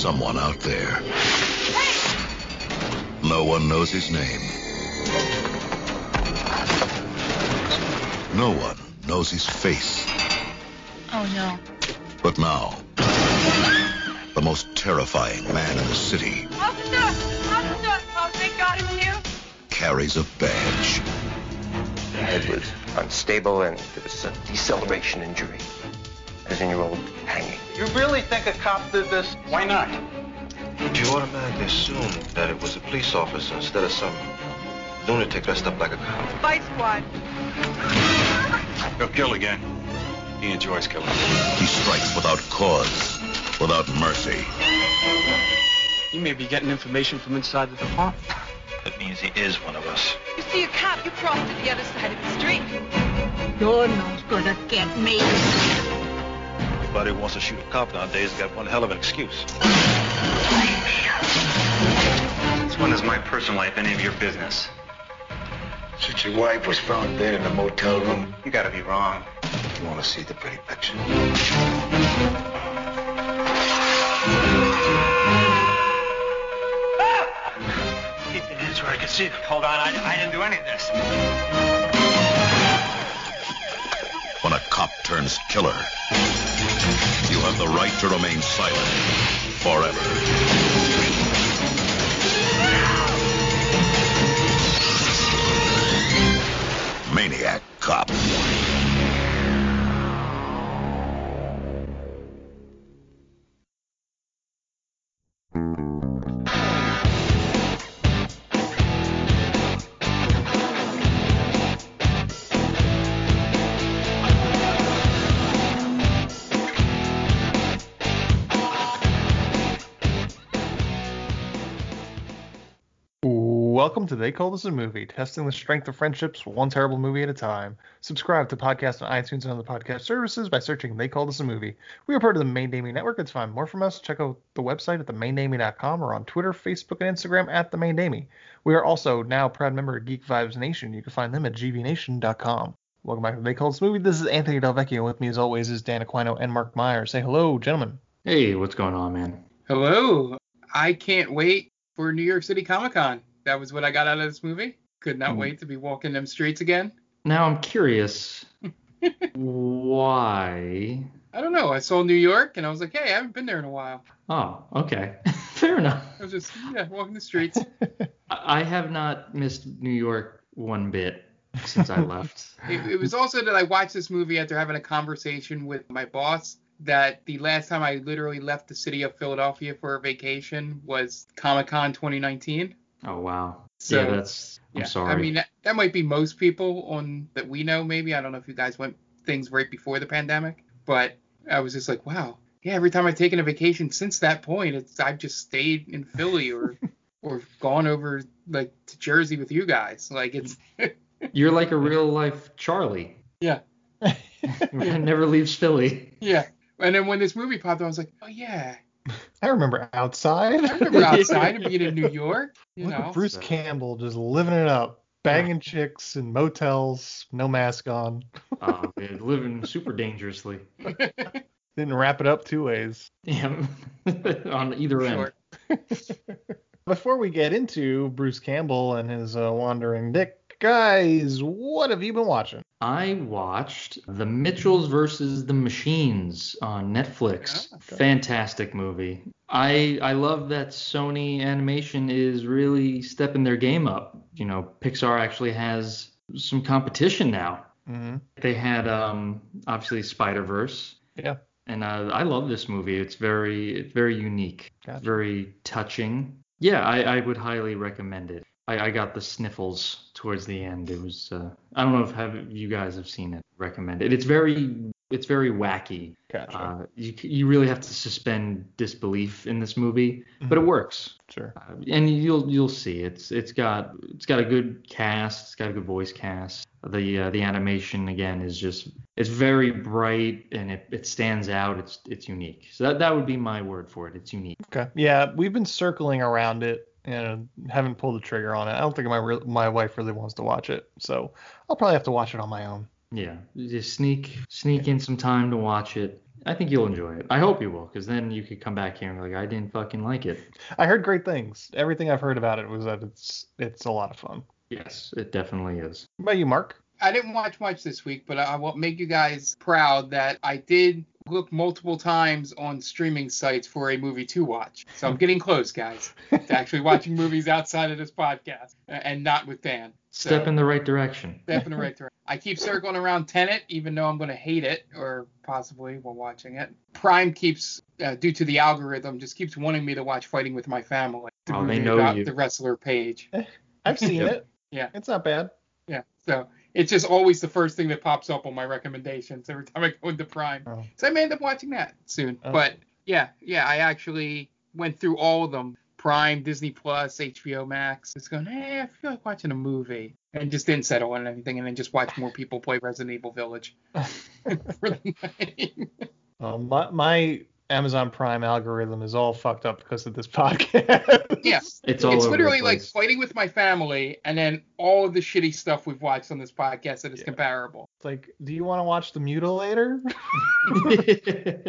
Someone out there. No one knows his name. No one knows his face. Oh no. But now, the most terrifying man in the city Officer! Officer! Oh, thank God it's you. carries a badge. The head was unstable and there was a deceleration injury. As in your old hanging. You really think a cop did this? Why not? You automatically assume that it was a police officer instead of some lunatic dressed up like a cop. Fight squad. He'll kill again. He enjoys killing. He strikes without cause, without mercy. You may be getting information from inside the department. That means he is one of us. You see a cop, you cross to the other side of the street. You're not gonna get me. Anybody who wants to shoot a cop nowadays got one hell of an excuse. Since when is my personal life any of your business? Since your wife was found dead in the motel room, You gotta be wrong. You want to see the pretty picture? Keep your hands where I can see them. Hold on, I, I didn't do any of this. When a cop turns killer, you have the right to remain silent forever. Maniac Cop. Welcome to They Call This a Movie, testing the strength of friendships one terrible movie at a time. Subscribe to podcast on iTunes and other podcast services by searching They Call This a Movie. We are part of the Main Damie Network. And to find more from us, check out the website at themaindamie.com or on Twitter, Facebook, and Instagram at The Main Damie. We are also now a proud member of Geek Vibes Nation. You can find them at gvnation.com. Welcome back to They Call This a Movie. This is Anthony Delvecchio. With me, as always, is Dan Aquino and Mark Meyer. Say hello, gentlemen. Hey, what's going on, man? Hello. I can't wait for New York City Comic Con. That was what I got out of this movie. Could not Mm. wait to be walking them streets again. Now I'm curious why. I don't know. I saw New York and I was like, hey, I haven't been there in a while. Oh, okay. Fair enough. I was just yeah, walking the streets. I I have not missed New York one bit since I left. it, it was also that I watched this movie after having a conversation with my boss that the last time I literally left the city of Philadelphia for a vacation was Comic Con 2019. Oh wow. So, yeah, that's. I'm yeah, sorry. I mean, that, that might be most people on that we know. Maybe I don't know if you guys went things right before the pandemic, but I was just like, wow. Yeah, every time I've taken a vacation since that point, it's I've just stayed in Philly or or gone over like to Jersey with you guys. Like it's You're like a real life Charlie. yeah, Never leaves Philly. yeah. And then when this movie popped, up, I was like, oh yeah, I remember outside. I remember outside and being in New York. You Look know, at Bruce Campbell just living it up, banging chicks in motels, no mask on. Oh, man, living super dangerously. Didn't wrap it up two ways. Yeah, on either end. Before we get into Bruce Campbell and his uh, wandering dick, guys, what have you been watching? I watched The Mitchells versus the Machines on Netflix. Oh, okay. Fantastic movie. I I love that Sony Animation is really stepping their game up. You know, Pixar actually has some competition now. Mm-hmm. They had um obviously Spider Verse, Yeah. and uh, I love this movie. It's very it's very unique, Gotcha. very touching. Yeah, I, I would highly recommend it. I, I got the sniffles towards the end. It was uh, I don't know if have you guys have seen it. Recommend it. It's very it's very wacky. Gotcha. Uh, you you really have to suspend disbelief in this movie, but Mm-hmm. it works. Sure. Uh, and you'll you'll see it's it's got it's got a good cast, it's got a good voice cast. The uh, the animation again is just it's very bright and it, it stands out. It's it's unique. So that that would be my word for it. It's unique. Okay. Yeah, we've been circling around it and haven't pulled the trigger on it. I don't think my re- my wife really wants to watch it, so I'll probably have to watch it on my own. Yeah, just sneak sneak in some time to watch it. I think you'll enjoy it. I hope you will, because then you could come back here and be like, I didn't fucking like it. I heard great things. Everything I've heard about it was that it's it's a lot of fun. Yes, it definitely is. What about you, Mark? I didn't watch much this week, but I will make you guys proud that I did look multiple times on streaming sites for a movie to watch. So I'm getting close, guys, to actually watching movies outside of this podcast and not with Dan. So, Step in the right direction. Step in the right direction. I keep circling around Tenet, even though I'm going to hate it, or possibly while watching it. Prime keeps, uh, due to the algorithm, just keeps wanting me to watch Fighting with My Family. The Oh, they know about you. the wrestler page. I've seen Yep. it. Yeah. It's not bad. Yeah. So it's just always the first thing that pops up on my recommendations every time I go into Prime. Oh. So I may end up watching that soon. Oh. But yeah, yeah, I actually went through all of them. Prime, Disney Plus, HBO Max. It's going, hey, I feel like watching a movie. And just didn't settle on anything and then just watch more people play Resident Evil Village. For the night. Um, my my Amazon Prime algorithm is all fucked up because of this podcast. yeah. It's all it's over literally like fighting with my family and then all of the shitty stuff we've watched on this podcast that is comparable. It's like, do you want to watch The Mutilator?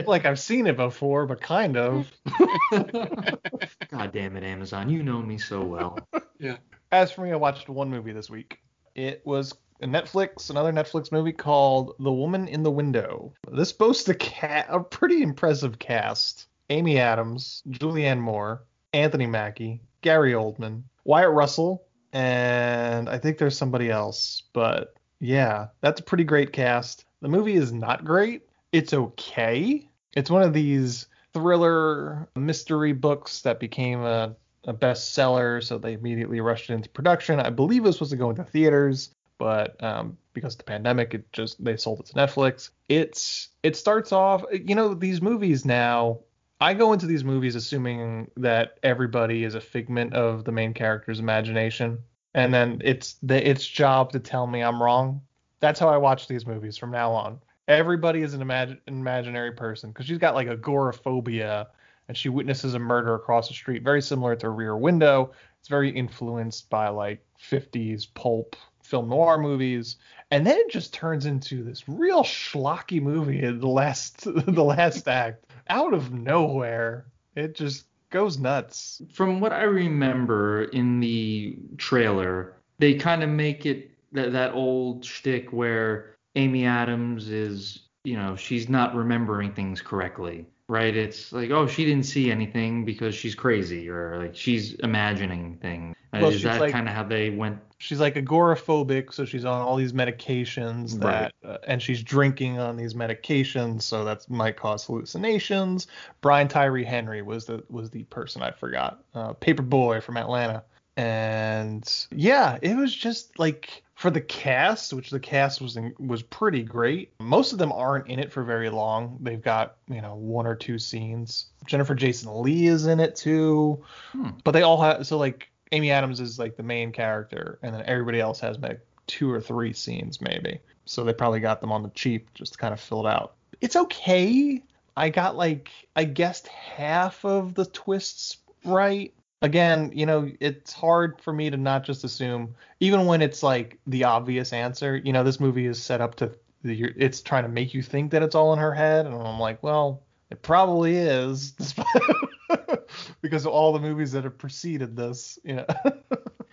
like I've seen it before, but kind of. God damn it, Amazon. You know me so well. Yeah. As for me, I watched one movie this week. It was a Netflix, another Netflix movie called The Woman in the Window. This boasts a, ca- a pretty impressive cast: Amy Adams, Julianne Moore, Anthony Mackie, Gary Oldman, Wyatt Russell, and I think there's somebody else. But yeah, that's a pretty great cast. The movie is not great. It's okay. It's one of these thriller mystery books that became a, a bestseller, so they immediately rushed it into production. I believe it was supposed to go into theaters, but um, because of the pandemic, it just they sold it to Netflix. It's it starts off, you know, these movies now. I go into these movies assuming that everybody is a figment of the main character's imagination, and then it's the its job to tell me I'm wrong. That's how I watch these movies from now on. Everybody is an imag- imaginary person because she's got like agoraphobia and she witnesses a murder across the street, very similar to Rear Window. It's very influenced by like 50s pulp film noir movies, and then it just turns into this real schlocky movie in the last the last act out of nowhere. It just goes nuts. From what I remember in the trailer, they kind of make it that, that old shtick where Amy Adams is, you know, she's not remembering things correctly, right? It's like, oh, she didn't see anything because she's crazy, or like she's imagining things. Uh, Well, is that like- kind of how they went? She's like agoraphobic, so she's on all these medications that, uh, and she's drinking on these medications, so that might cause hallucinations. Brian Tyree Henry was the was the person I forgot, uh, Paper Boi from Atlanta, and yeah, it was just like for the cast, which the cast was in, was pretty great. Most of them aren't in it for very long. They've got you know one or two scenes. Jennifer Jason Leigh is in it too, hmm. but they all have so like Amy Adams is like the main character, and then everybody else has like two or three scenes maybe. So they probably got them on the cheap just to kind of fill it out. It's okay. I got like I guessed half of the twists right. Again, you know, it's hard for me to not just assume, even when it's like the obvious answer. You know, this movie is set up to it's trying to make you think that it's all in her head, and I'm like, well, it probably is, because of all the movies that have preceded this. Know.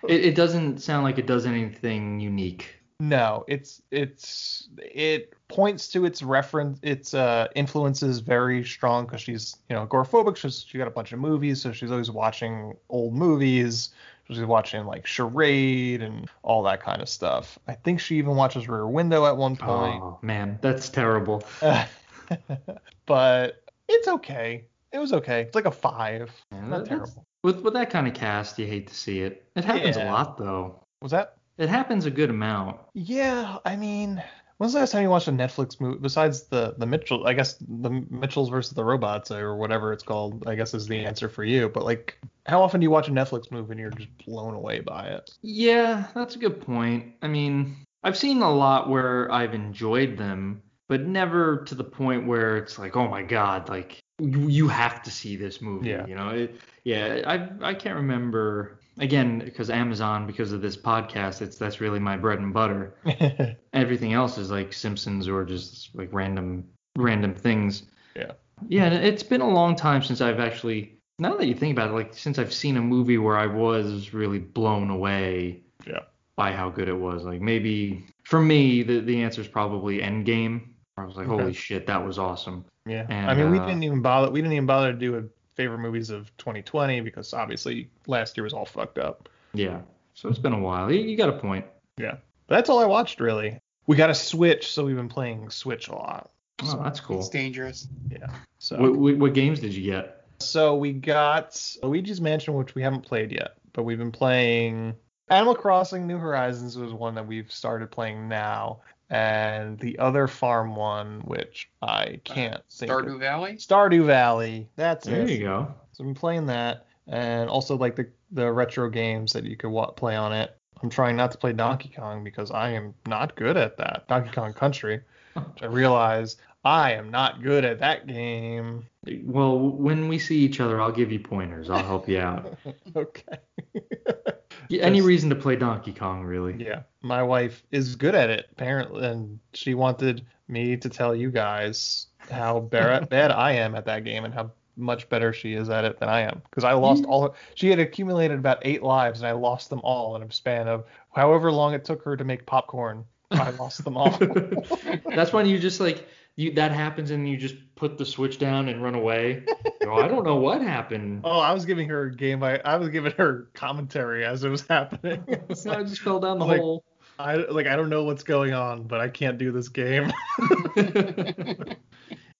It, it doesn't sound like it does anything unique. No, it's it's it points to its reference its uh influences very strong because she's you know agoraphobic. She's she got a bunch of movies, so she's always watching old movies. She's watching like Charade and all that kind of stuff. I think she even watches Rear Window at one point. Oh man, that's terrible. but it's okay. It was okay. It's like a five. Man, Not terrible. With with that kind of cast, you hate to see it. It happens Yeah. a lot though. Was that? It happens a good amount. Yeah, I mean, When's the last time you watched a Netflix movie besides the the Mitchell? I guess the Mitchells versus the robots or whatever it's called. I guess is the answer for you. But like, how often do you watch a Netflix movie and you're just blown away by it? Yeah, that's a good point. I mean, I've seen a lot where I've enjoyed them, but never to the point where it's like, oh my god, like you you have to see this movie. Yeah. You know, it, yeah. I I can't remember again because Amazon because of this podcast. It's that's really my bread and butter. Everything else is like Simpsons or just like random random things. Yeah. Yeah, it's been a long time since I've actually. Now that you think about it, like since I've seen a movie where I was really blown away Yeah. by how good it was. Like maybe for me, the the answer is probably Endgame. I was like, Okay. holy shit, that was awesome. Yeah. And, I mean, we uh, didn't even bother. We didn't even bother to do a favorite movies of 2020 because obviously last year was all fucked up. Yeah. So it's been a while. You, you got a point. Yeah. But that's all I watched really. We got a Switch, so we've been playing Switch a lot. Oh, that's cool. It's dangerous. Yeah. So What, what, what games did you get? So we got Luigi's Mansion, which we haven't played yet, but we've been playing Animal Crossing New Horizons was one that we've started playing now, and the other farm one, which I uh, can't think of. Stardew Valley. Stardew Valley. That's There it. There you go. So I'm playing that, and also like the the retro games that you could wa- play on it. I'm trying not to play Donkey Kong because I am not good at that. Donkey Kong Country, which I realize I am not good at that game. Well, when we see each other, I'll give you pointers. I'll help you out. okay. Yeah, Any reason to play Donkey Kong, really? Yeah, my wife is good at it apparently, and she wanted me to tell you guys how bad I am at that game and how much better she is at it than I am. Because I lost all. Her, she had accumulated about eight lives, and I lost them all in a span of however long it took her to make popcorn. I lost them all. That's when you just like you that happens and you just put the switch down and run away. I don't know what happened. oh, I was giving her game. I, I was giving her commentary as it was happening. It's I just fell down the like- hole. I like I don't know what's going on, but I can't do this game.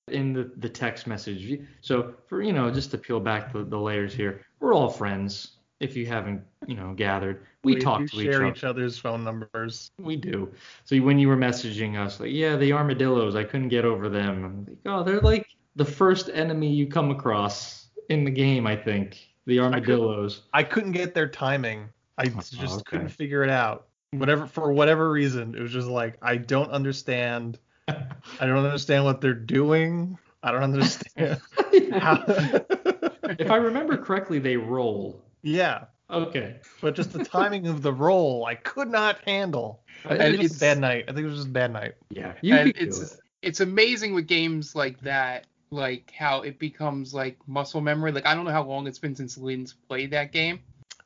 in the, the text message. So for you know, just to peel back the, the layers here, we're all friends. If you haven't, you know, gathered, we, talk do to each share other. each other's phone numbers. We do. So when you were messaging us, like, yeah, the armadillos, I couldn't get over them. I'm like, oh, they're like the first enemy you come across in the game. I think the armadillos. I couldn't get their timing. I oh, just okay. couldn't figure it out. Whatever for whatever reason, it was just like I don't understand. I don't understand what they're doing. I don't understand how. if I remember correctly, they roll. Yeah, Okay. but just the timing of the roll, I could not handle. I think And it was just it's- a bad night. I think it was just a bad night. Yeah. You and it's it. it's amazing with games like that, like how it becomes like muscle memory. Like I don't know how long it's been since Lynn's played that game.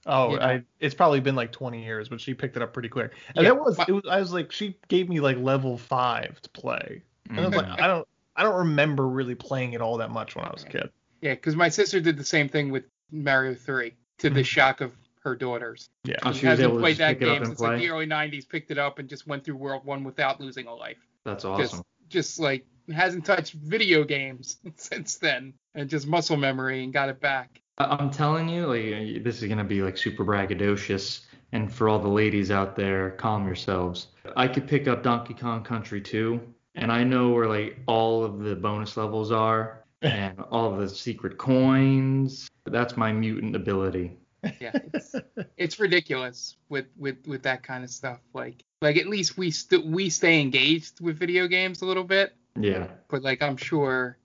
Oh, Yeah. I it's probably been like 20 years, but she picked it up pretty quick. And Yeah, that was but- it was I was like she gave me like level 5 to play. And I was like Mhm. I don't I don't remember really playing it all that much when I was a kid. Yeah, because my sister did the same thing with Mario 3 to the Mhm. shock of her daughters. Yeah. Oh, She she was hasn't able played just that pick it up game and since like the early 90s, picked it up and just went through World 1 without losing a life. That's Just, awesome. just like hasn't touched video games since then and just muscle memory and got it back. I- I'm telling you, like this is gonna be like super braggadocious, and for all the ladies out there, calm yourselves. I could pick up Donkey Kong Country 2, and I know where like all of the bonus levels are, and all the secret coins. That's my mutant ability. Yeah, it's, it's ridiculous with, with with that kind of stuff. Like like at least we st- we stay engaged with video games a little bit. Yeah. but like I'm sure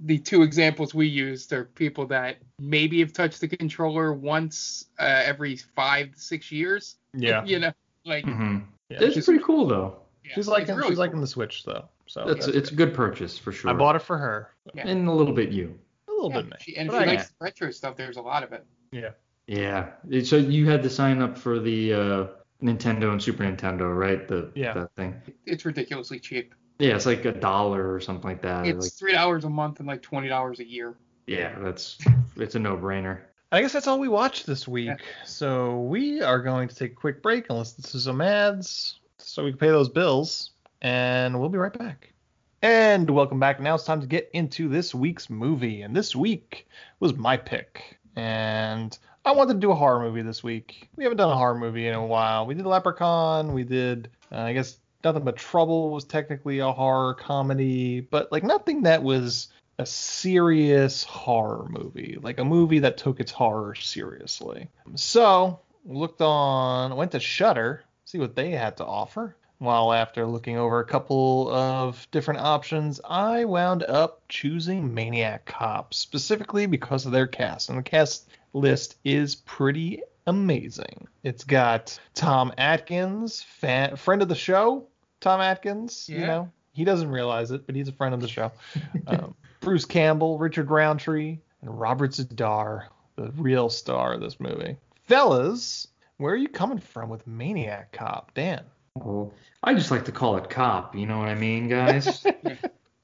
the two examples we used are people that maybe have touched the controller once uh, every five to six years. Yeah. You know, like hmm Yeah, It's she's, pretty cool though. yeah, she's it's liking really she's liking the Switch though. So It's it's a good purchase for sure. I bought it for her. Yeah. and a little bit you. A little Yeah, bit me. she, and But she I- likes retro stuff, there's a lot of it. yeah. Yeah. So you had to sign up for the uh, Nintendo and Super Nintendo, right? The Yeah. that thing. It's ridiculously cheap. Yeah, it's like a dollar or something like that. It's Like, three dollars a month and like twenty dollars a year. yeah, that's it's a no-brainer. I guess that's all we watched this week. Yeah. So we are going to take a quick break and listen to some ads so we can pay those bills, and we'll be right back. And welcome back. Now it's time to get into this week's movie, and this week was my pick, and I wanted to do a horror movie this week. We haven't done a horror movie in a while. We did Leprechaun. We did, uh, I guess, Nothing But Trouble was technically a horror comedy, but like nothing that was a serious horror movie, like a movie that took its horror seriously. So looked on, went to Shudder, see what they had to offer. While after looking over a couple of different options, I wound up choosing Maniac Cop specifically because of their cast, and the cast list is pretty amazing. It's got Tom Atkins, fan, friend of the show, Tom Atkins. Yeah. You know, he doesn't realize it, but he's a friend of the show. um, Bruce Campbell, Richard Roundtree, and Robert Z'Dar, the real star of this movie. Fellas, where are you coming from with Maniac Cop, Dan? Oh, I just like to call it cop. You know what I mean, guys?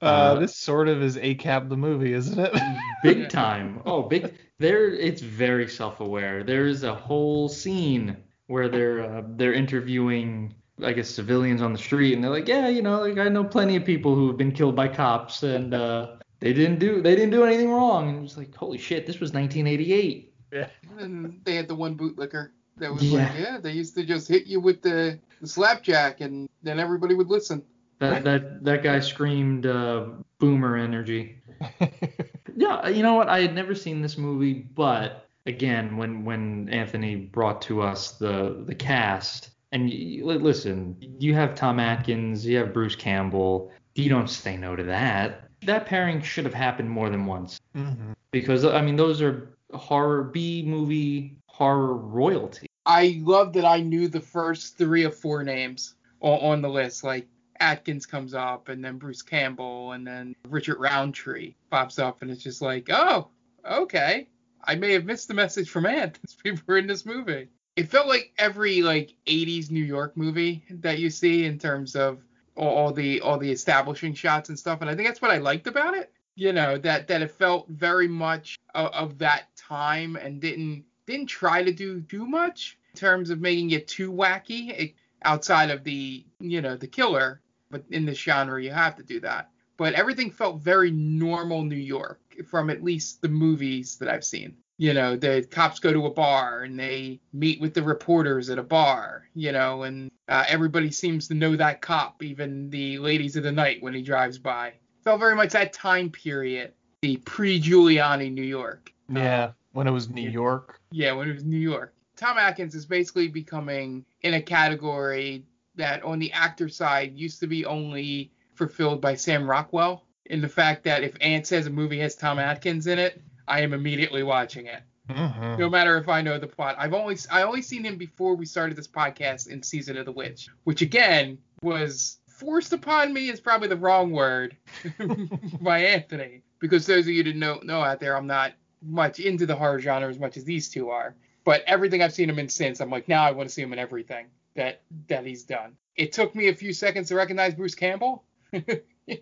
Uh, Uh, this sort of is a cap the movie, isn't it? big time. Oh, big. There, it's very self-aware. There is a whole scene where they're uh, they're interviewing, I guess, civilians on the street, and they're like, yeah, you know, like I know plenty of people who have been killed by cops, and uh, they didn't do they didn't do anything wrong. And it's like, holy shit, this was 1988. Yeah. And they had the one bootlicker that was Yeah. like, yeah, they used to just hit you with the, the slapjack, and then everybody would listen. That that that guy screamed uh, boomer energy. Yeah, you know what? I had never seen this movie, but again, when when Anthony brought to us the the cast, and you, listen, you have Tom Atkins, you have Bruce Campbell. You don't say no to that. That pairing should have happened more than once Mhm. because I mean those are horror B movie horror royalty. I love that I knew the first three or four names on, the list. Like Atkins comes up, and then Bruce Campbell, and then Richard Roundtree pops up, and it's just like, oh, okay. I may have missed the message from Ant. These people were in this movie. It felt like every like 80s New York movie that you see in terms of all, all the all the establishing shots and stuff, and I think that's what I liked about it. You know that that it felt very much of, of that time and didn't didn't try to do too much in terms of making it too wacky it, outside of the you know the killer but in this genre you have to do that. But everything felt very normal new york from at least the movies that i've seen. You know the cops go to a bar and they meet with the reporters at a bar you know and uh, everybody seems to know that cop even the ladies of the night when he drives by. Felt very much that time period the pre-giuliani new york. Yeah, when it was New York. yeah, when it was New York. Tom Atkins is basically becoming in a category that on the actor side used to be only fulfilled by Sam Rockwell. In the fact that if Ant says a movie has Tom Atkins in it, I am immediately watching it. Mhm. No matter if I know the plot. I've only I only seen him before we started this podcast in Season of the Witch, which again was forced upon me is probably the wrong word by Anthony. Because those of you that know know out there, I'm not much into the horror genre as much as these two are. But everything I've seen him in since, I'm like, now I want to see him in everything that that he's done. It took me a few seconds to recognize Bruce Campbell. in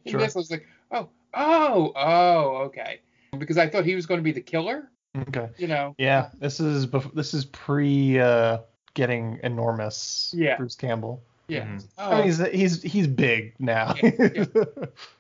Sure. this, I was like, oh, oh, oh, okay. Because I thought he was going to be the killer. Okay. You know. Yeah, this is bef- this is pre uh, getting enormous. Yeah. Bruce Campbell. Yeah. Mhm. Oh, I mean, he's he's he's big now. Yeah,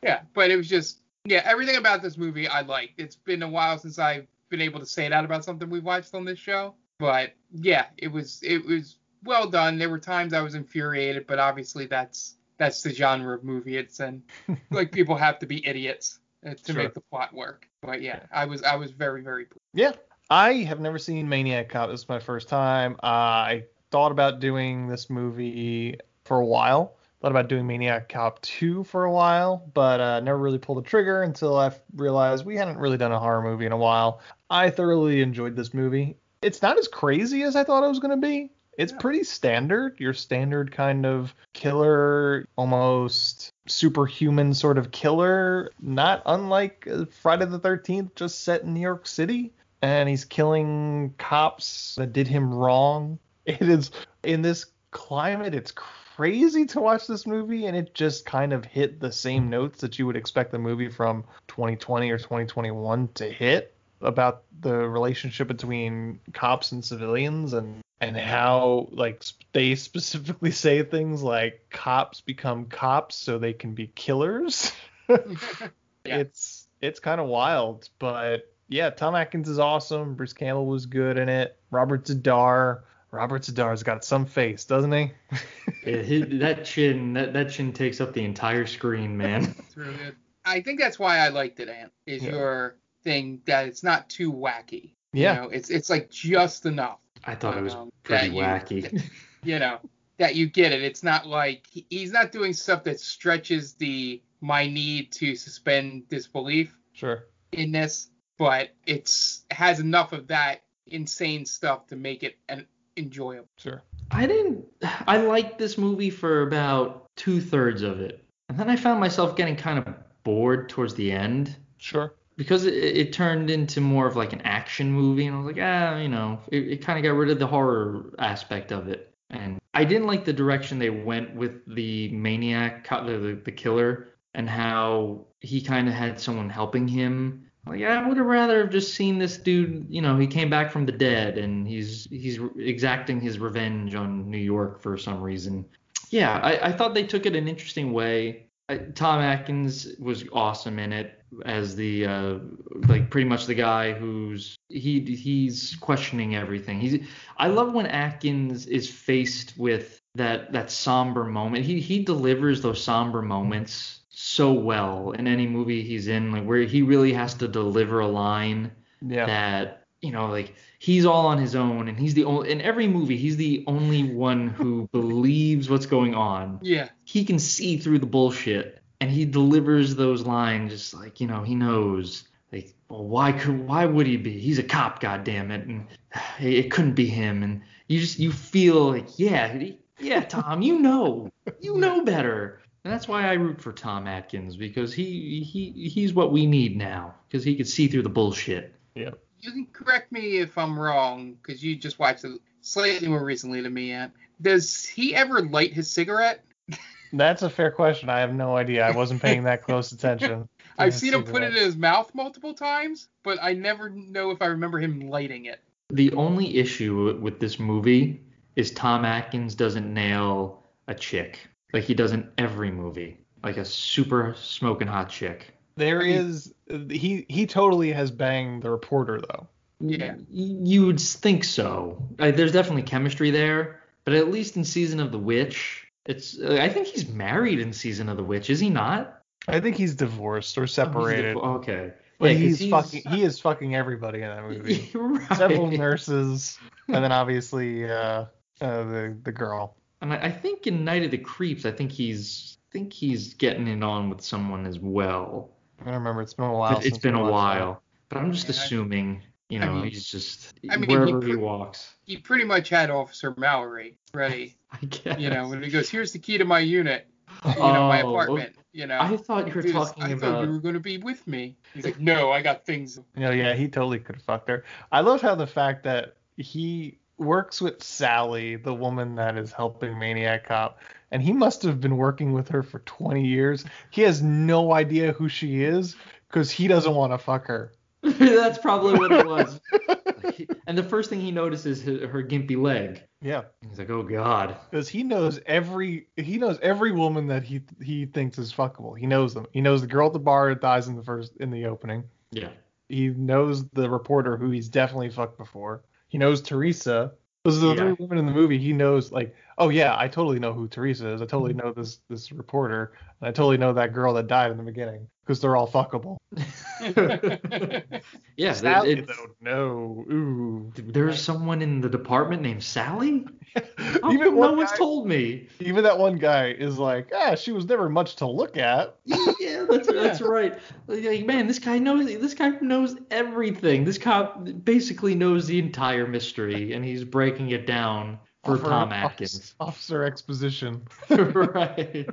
Yeah, but it was just yeah, everything about this movie I liked. It's been a while since I've been able to say that about something we've watched on this show. But yeah, it was it was well done. There were times I was infuriated, but obviously that's that's the genre of movie it's in. like people have to be idiots uh, to Sure. make the plot work. But yeah, I was I was very very pleased. Yeah, I have never seen Maniac Cop. This is my first time. Uh, I thought about doing this movie for a while. Thought about doing Maniac Cop 2 for a while, but uh, never really pulled the trigger until I realized we hadn't really done a horror movie in a while. I thoroughly enjoyed this movie. It's not as crazy as I thought it was going to be. It's pretty standard, your standard kind of killer, almost superhuman sort of killer, not unlike uh, Friday the 13th, just set in New York City. And he's killing cops that did him wrong. It is in this climate, it's crazy to watch this movie, and it just kind of hit the same notes that you would expect a movie from 2020 or 2021 to hit about the relationship between cops and civilians and and how like they specifically say things like cops become cops so they can be killers. Yeah. It's it's kind of wild, but yeah, Tom Atkins is awesome. Bruce Campbell was good in it. Robert Z'Dar, Robert Z'Dar's got some face, doesn't he? Yeah, his- that chin, that, that chin takes up the entire screen, man. Really. I think that's why I liked it, Ant. Is Yeah. your thing that it's not too wacky. Yeah. You know, it's it's like just enough. I thought it was Um, pretty that you- wacky. you know that you get it it's not like he's not doing stuff that stretches the my need to suspend disbelief Sure. in this but it's has enough of that insane stuff to make it an enjoyable Sure. I didn't. I liked this movie for about two thirds of it, and then I found myself getting kind of bored towards the end Sure. because it, it turned into more of like an action movie, and I was like, ah, you know, it, it kind of got rid of the horror aspect of it, and I didn't like the direction they went with the maniac, co- the the, the killer, and how he kind of had someone helping him. Like I would have rather have just seen this dude. You know, he came back from the dead and he's he's exacting his revenge on New York for some reason. Yeah, I, I thought they took it an interesting way. I, Tom Atkins was awesome in it as the uh, like pretty much the guy who's he he's questioning everything. He's I love when Atkins is faced with that that somber moment. He he delivers those somber moments so well in any movie he's in, like where he really has to deliver a line Yeah. that you know like he's all on his own and he's the only in every movie he's the only one who believes what's going on. Yeah. He can see through the bullshit and he delivers those lines just like you know he knows like well why could why would he be? He's a cop god damn it and it couldn't be him. And you just you feel like yeah yeah tom you know you know better and that's why i root for tom atkins because he he he's what we need now because he could see through the bullshit Yeah. you can correct me if i'm wrong because you just watched it slightly more recently than me Ant. does he ever light his cigarette That's a fair question. I have no idea. I wasn't paying that close attention. i've to seen him put it in his mouth multiple times but i never know if i remember him lighting it The only issue with this movie is Tom Atkins doesn't nail a chick like he does in every movie, like a super smoking hot chick. There is he he totally has banged the reporter though. Yeah. You would think so. Uh, there's definitely chemistry there, but at least in Season of the Witch, it's. Uh, I think he's married in Season of the Witch, is he not? I think he's divorced or Oh, he's separated. div- okay. But Yeah, 'cause he's, fucking he is fucking everybody in that movie. right. Several nurses and then obviously uh, uh the the girl. And I, I think in Night of the Creeps, I think he's. I think he's getting it on with someone as well. I don't remember. It's been a while. It's been a watched that. while, but I'm just Yeah, I- assuming, you I know, mean- he's just I mean, he wherever he pr- walks. he pretty much had officer mallory ready I guess. you know when he goes here's the key to my unit you know my Oh, apartment you know I thought you were Do this. talking I about. thought you were going to be with me. He's like, no, I got things. You know, yeah, he totally could have fucked her. I love how the fact that he works with Sally, the woman that is helping Maniac Cop, and he must have been working with her for 20 years. He has no idea who she is because he doesn't want to fuck her. That's probably what it was. and the first thing he notices is her, her gimpy leg. Yeah, He's like, oh god. because he knows every he knows every woman that he he thinks is fuckable. He knows them. He knows the girl at the bar that dies in the first in the opening. Yeah. He knows the reporter who he's definitely fucked before. He knows Teresa. Those are the Yeah. three women in the movie. He knows like, oh yeah, I totally know who Teresa is. I totally know this this reporter, and I totally know that girl that died in the beginning because they're all fuckable. Yeah. Sally it- it- though, no, ooh. there's someone in the department named Sally? How Even come no one one's guy- told me? Even that one guy is like, ah, she was never much to look at. Yeah, that's that's right. Like, man, this guy knows this guy knows everything. This cop basically knows the entire mystery, and he's breaking it down for Officer- Tom Atkins. Officer exposition. right.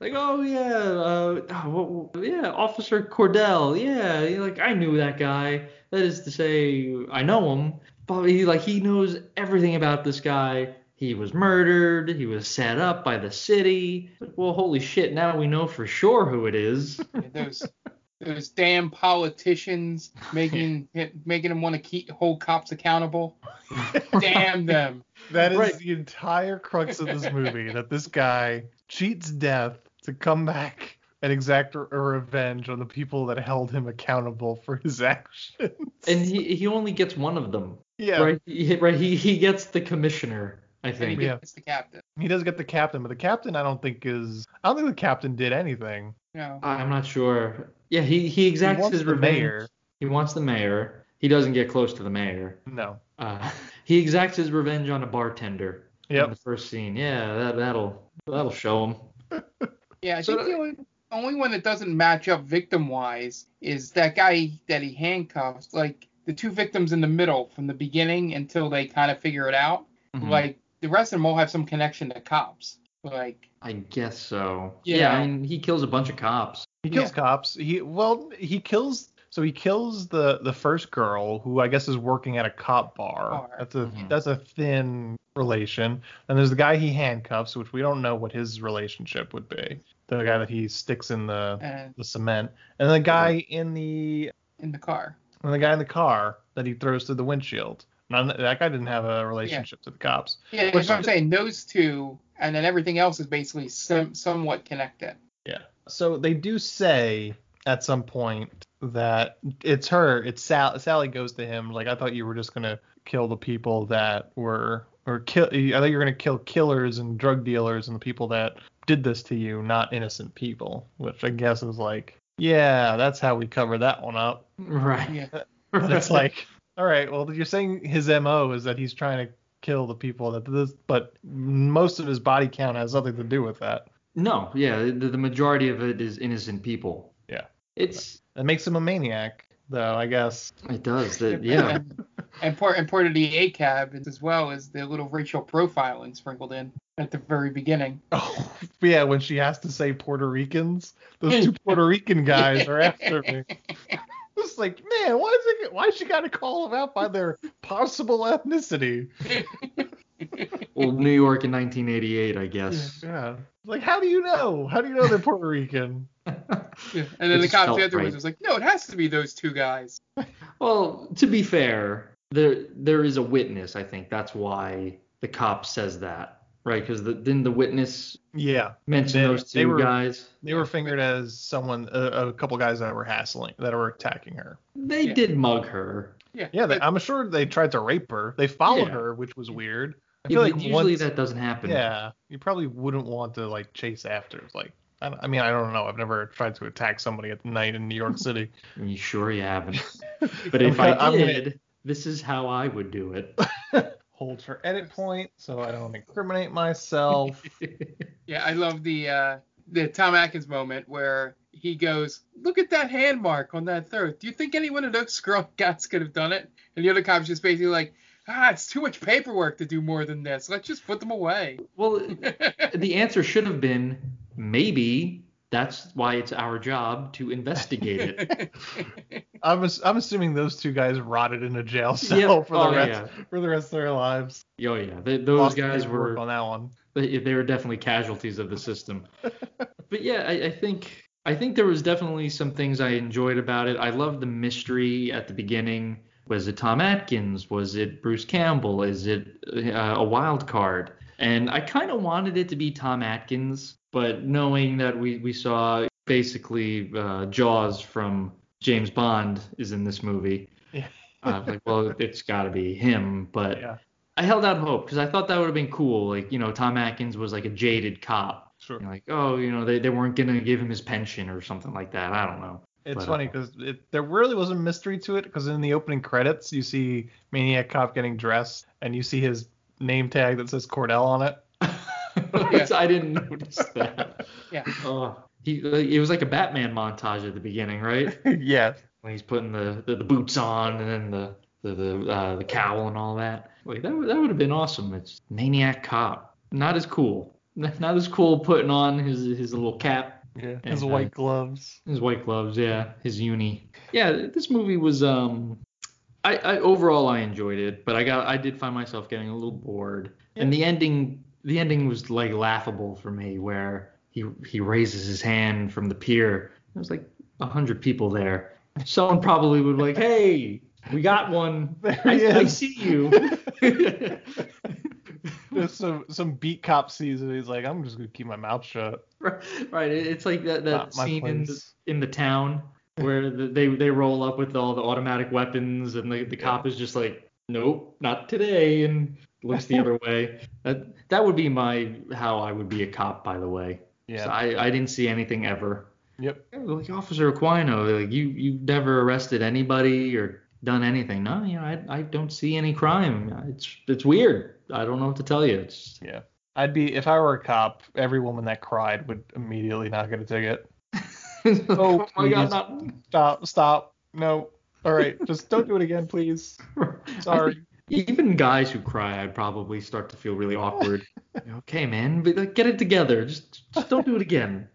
Like, oh yeah, uh, oh, what- yeah, Officer Cordell. Yeah, he- like I knew that guy. That is to say, I know him. But he like he knows everything about this guy. He was murdered. He was set up by the city. Well, holy shit! Now we know for sure who it is. those those damn politicians making making them want to keep hold cops accountable. Damn them. That is Right. the entire crux of this movie. that this guy cheats death to come back and exact a revenge on the people that held him accountable for his actions. and he he only gets one of them. Yeah. Right. He, right. He he gets the commissioner. I And he think. Yeah. gets the captain. He does get the captain, but the captain I don't think is. I don't think the captain did anything. No. I'm not sure. Yeah. He he exacts he wants his the revenge. mayor. He wants the mayor. He doesn't get close to the mayor. No. Uh, he exacts his revenge on a bartender. In the first scene. Yeah. That that'll that'll show him. Yeah, I So think the only, only one that doesn't match up victim wise is that guy that he handcuffs. Like the two victims in the middle from the beginning until they kind of figure it out. Mhm. Like the rest of them all have some connection to cops. Like I guess so. Yeah. Yeah. I mean, he kills a bunch of cops. He kills Yeah. cops. He well, he kills. So he kills the the first girl who I guess is working at a cop bar. Bar. That's a Mhm. that's a thin relation. And there's the guy he handcuffs, which we don't know what his relationship would be. The guy that he sticks in the and the cement, and the guy in the in the car. and the guy in the car that he throws through the windshield. None, that guy didn't have a relationship to the cops. Yeah, Which- that's what I'm saying. Those two, and then everything else is basically some, somewhat connected. Yeah. So they do say at some point that it's her, it's Sal- Sally goes to him like I thought you were just gonna kill the people that were or kill. I thought you were gonna kill killers and drug dealers and the people that did this to you, not innocent people. Which I guess is like, yeah, that's how we cover that one up. Right. Yeah. And it's like, all right, well you're saying his mo is that he's trying to kill the people that this, but most of his body count has nothing to do with that. No, yeah, the, the majority of it is innocent people. Yeah. It's it makes him a maniac, though. I guess. it does that yeah. And, and part and part of the A cab as well as the little racial profiling sprinkled in at the very beginning. Oh, yeah, when she has to say Puerto Ricans, those two Puerto Rican guys are after me. It's like, man, why is it? Why she got to call them out by their possible ethnicity? Well, New York in 1988, I guess. Yeah, like how do you know? How do you know they're Puerto Rican? Yeah. And then It the just cops felt afterwards right. was like, no, it has to be those two guys. Well, to be fair, there there is a witness. I think that's why the cop says that, right? Because the, didn't the witness Yeah, mention They- those they two were- guys? they were fingered as someone, a, a couple guys that were hassling, that were attacking her. They Yeah. did mug her. Yeah. Yeah, they, but- I'm sure they tried to rape her. They followed Yeah. her, which was weird. I feel but like usually once, that doesn't happen. Yeah, you probably wouldn't want to like chase after. Like, I, I mean, I don't know. I've never tried to attack somebody at night in New York City. You sure you haven't? But if I'm I gonna- did, this is how I would do it. Hold her edit point, so I don't incriminate myself. Yeah, I love the uh, the Tom Atkins moment where he goes, "Look at that hand mark on that throat. Do you think any one of those Girl Scouts could have done it?" And the other cop's just basically like, "Ah, it's too much paperwork to do more than this. Let's just put them away." well, the answer should have been maybe that's why it's our job to investigate it. I'm I'm assuming those two guys rotted in a jail cell for the Oh, rest yeah. for the rest of their lives. Oh yeah, they, those Lost guys were on that one. they, they were definitely casualties of the system. but yeah, I, I think I think there was definitely some things I enjoyed about it. I loved the mystery at the beginning. Was it Tom Atkins? Was it Bruce Campbell? Is it uh, a wild card? And I kind of wanted it to be Tom Atkins, but knowing that we, we saw basically uh, Jaws from James Bond is in this movie, Yeah. I was like, well, it's got to be him. But Yeah. I held out hope because I thought that would have been cool. Like, you know, Tom Atkins was like a jaded cop. Sure. You know, like, oh, you know, they, they weren't going to give him his pension or something like that. I don't know. It's But, funny uh, because there really was a mystery to it because in the opening credits you see Maniac Cop getting dressed and you see his name tag that says Cordell on it. I didn't notice that. Yeah. Oh, he, it was like a Batman montage at the beginning, right? yeah. when he's putting the, the, the boots on and then the the the, uh, the cowl and all that. Like that would- that would have been awesome. It's Maniac Cop. Not as cool. Not as cool putting on his his little cap, Yeah. His And, uh, white gloves. his white gloves, yeah, his uni. Yeah, this movie was um I, I overall I enjoyed it, but I got I did find myself getting a little bored. And the ending the ending was like laughable for me where he he raises his hand from the pier. There was like a hundred people there. Someone probably would be like, "Hey, we got one. I, I see you." There's some some beat cop sees it. He's like, I'm just gonna keep my mouth shut. right, it- it's like that that Not scene in the, in the town where the, they they roll up with all the automatic weapons and the, the cop is just like, nope, not today, and looks the other way. That that would be my how I would be a cop, by the way. Yeah. So I I didn't see anything ever. Yep. Like Officer Aquino, like you you never arrested anybody or done anything. No, you know I I don't see any crime. It's it's weird. I don't know what to tell you. It's Yeah. I'd be if I were a cop, every woman that cried would immediately not get a ticket. Oh, my please. god, not Stop, stop. No. All right, just don't do it again, please. Sorry. Even guys who cry, I'd probably start to feel really awkward. okay, man, but like, get it together. Just, just don't do it again.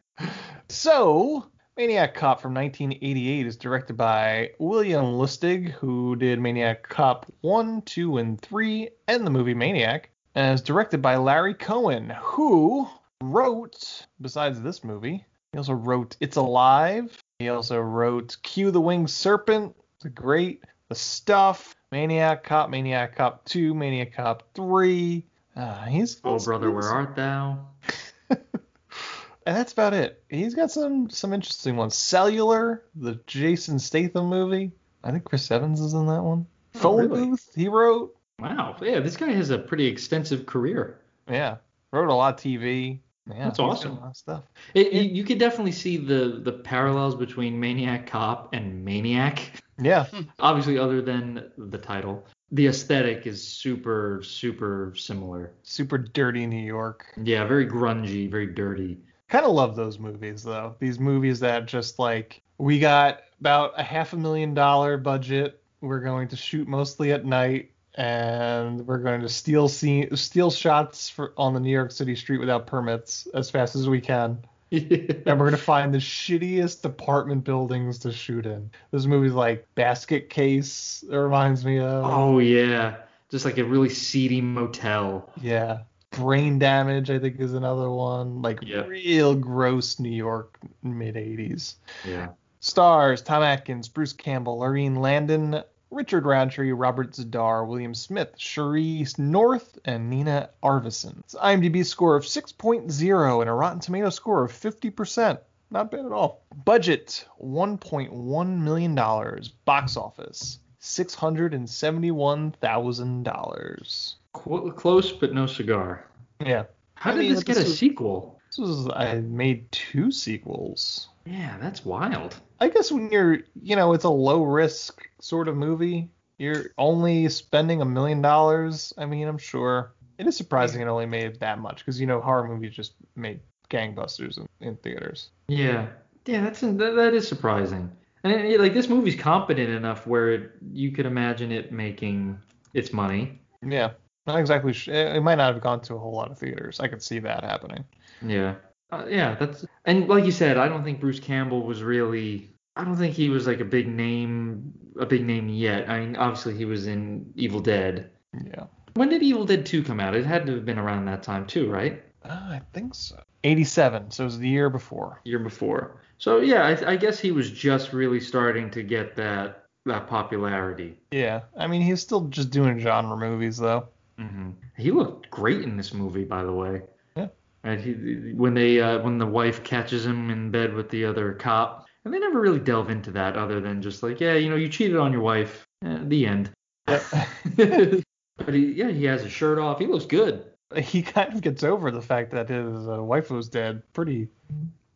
So, Maniac Cop from 1988 is directed by William Lustig, who did Maniac Cop 1, 2, and 3, and the movie Maniac, and is directed by Larry Cohen, who wrote, besides this movie, he also wrote It's Alive. He also wrote Q the Winged Serpent. The great. The Stuff, Maniac Cop, Maniac Cop 2, Maniac Cop 3. Uh, he's Oh, brother, where art thou? and that's about it. He's got some some interesting ones. Cellular, the Jason Statham movie. I think Chris Evans is in that one. Oh, Phone really? booth. He wrote. Wow, yeah, this guy has a pretty extensive career. Yeah, wrote a lot of TV. Yeah, That's awesome. A lot of stuff. It, you, you could definitely see the the parallels between Maniac Cop and Maniac. Yeah, Obviously, other than the title, the aesthetic is super super similar. super dirty New York. Yeah, very grungy, very dirty. Kind of love those movies though. These movies that just like we got about a half a million dollar budget. We're going to shoot mostly at night, and we're going to steal scene, steal shots for on the New York City street without permits as fast as we can. and we're gonna find the shittiest apartment buildings to shoot in. This movie's like Basket Case. It reminds me of. Oh yeah, just like a really seedy motel. Yeah. Brain Damage, I think, is another one. Like Yeah. real gross New York mid 80s. Yeah. Stars Tom Atkins, Bruce Campbell, Laurene Landon, Richard Roundtree, Robert Z'Dar, William Smith, Sheree North, and Nina Arvesen. It's IMDb score of 6.0 and a Rotten Tomato score of 50%. Not bad at all. Budget $1.1 million. Box office $671,000. Close but no cigar. Yeah. How I did mean, this get a this was- sequel? This was I made two sequels. Yeah, that's wild. I guess when you're, you know, it's a low risk sort of movie. You're only spending a million dollars. I mean, I'm sure it is surprising it only made that much because you know horror movies just made gangbusters in, in theaters. Yeah, yeah, that's that, that is surprising. And it, like this movie's competent enough where it, you could imagine it making its money. Yeah, not exactly. Sh- it might not have gone to a whole lot of theaters. I could see that happening. Yeah, uh, yeah, that's and like you said, I don't think Bruce Campbell was really. I don't think he was like a big name, a big name yet. I mean, obviously he was in Evil Dead. Yeah, When did Evil Dead 2 come out? It had to have been around that time too, right? uh, I think so. 87, so it was the year before. Year before. So yeah, I, I guess he was just really starting to get that that popularity. Yeah, I mean he's still just doing genre movies though. Hmm He looked great in this movie, by the way. Yeah. And he, when they uh, when the wife catches him in bed with the other cop, and they never really delve into that other than just like, yeah, you know, you cheated on your wife. Eh, the end. but he, yeah, he has his shirt off. He looks good. he kind of gets over the fact that his uh, wife was dead pretty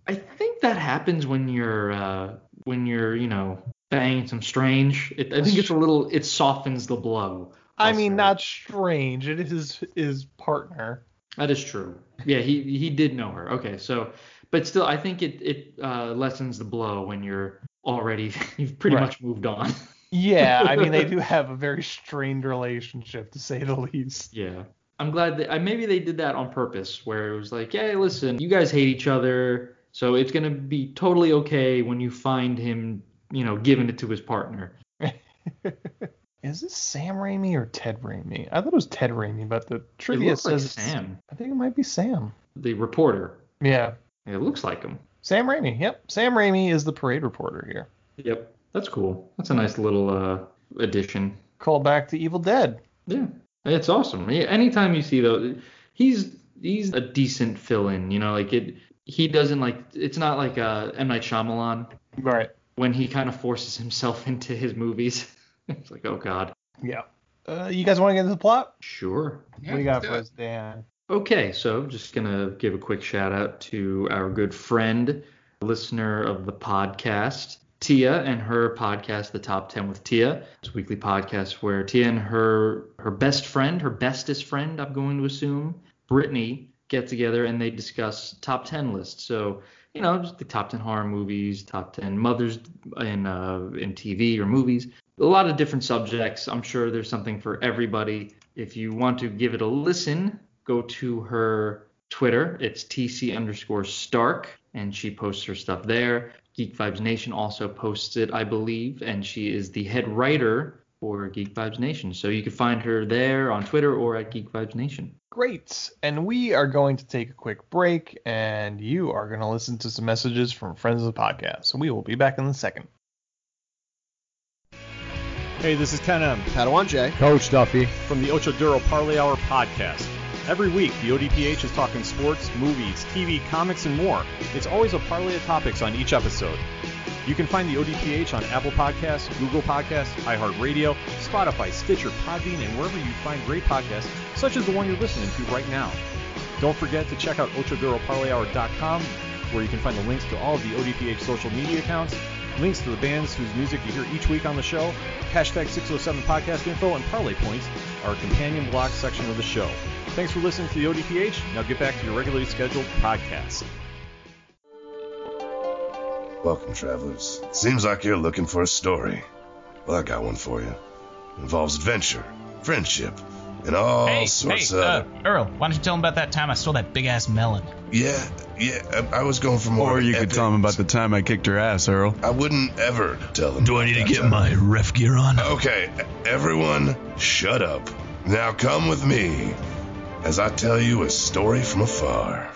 I think that happens when you're uh, when you're you know banging some strange. It, I think it's a little it softens the blow. I mean not strange it is his, partner That is true. Yeah, he he did know her. Okay, so but still, I think it it uh, lessens the blow when you're already you've pretty Right. much moved on. yeah i mean they do have a very strained relationship to say the least yeah. I'm glad that maybe they did that on purpose, where it was like, hey, listen, you guys hate each other, so it's gonna be totally okay when you find him, you know, giving it to his partner. is this sam raimi or ted raimi i thought it was ted raimi but the trivia like says it's- Sam. i think it might be sam The reporter. yeah It looks like him. sam raimi yep sam raimi is the parade reporter here Yep. That's cool. That's a nice little uh, addition. call back to evil dead Yeah, it's awesome. Yeah, anytime you see those, he's he's a decent fill-in. You know, like it. He doesn't like. It's not like uh, M Night Shyamalan right when he kind of forces himself into his movies. it's like, oh god. Yeah. Uh, you guys want to get into the plot? Sure. Yeah, what do you got for us, Dan? Okay, so just gonna give a quick shout out to our good friend, listener of the podcast, Tia, and her podcast, The Top 10 with Tia. It's a weekly podcast where Tia and her her best friend, her bestest friend, I'm going to assume, Brittany, get together and they discuss top 10 lists. So you know, just the top 10 horror movies, top 10 mothers in uh, in TV or movies. A lot of different subjects. I'm sure there's something for everybody. If you want to give it a listen, go to her Twitter. It's TC underscore Stark, and she posts her stuff there. Geek Vibes Nation also posts it, I believe, and she is the head writer for Geek Vibes Nation. So you can find her there on Twitter or at Geek Vibes Nation. Great. And we are going to take a quick break, and you are going to listen to some messages from friends of the podcast. So we will be back in a second. Hey, this is Ken M. Padawan J. Coach Duffy. From the Ocho Duro Parlay Hour podcast. Every week, the ODPH is talking sports, movies, TV, comics, and more. It's always a parlay of topics on each episode. You can find the ODPH on Apple Podcasts, Google Podcasts, iHeartRadio, Spotify, Stitcher, Podbean, and wherever you find great podcasts, such as the one you're listening to right now. Don't forget to check out OchoDuroParlayHour.com, where you can find the links to all of the ODPH social media accounts, links to the bands whose music you hear each week on the show, hashtag 607 podcast info, and parlay points, our companion blog section of the show. Thanks for listening to the ODPH. Now get back to your regularly scheduled podcast. Welcome, travelers. Seems like you're looking for a story. Well, I got one for you. It involves adventure, friendship, and all hey, sorts hey, of. uh, Earl, why don't you tell him about that time I stole that big ass melon? Yeah, yeah, I, I was going for more. Or you could tell him about the time I kicked her ass, Earl. I wouldn't ever tell him. Do I about need to get time. my ref gear on? Okay, everyone, shut up. Now come with me as I tell you a story from afar.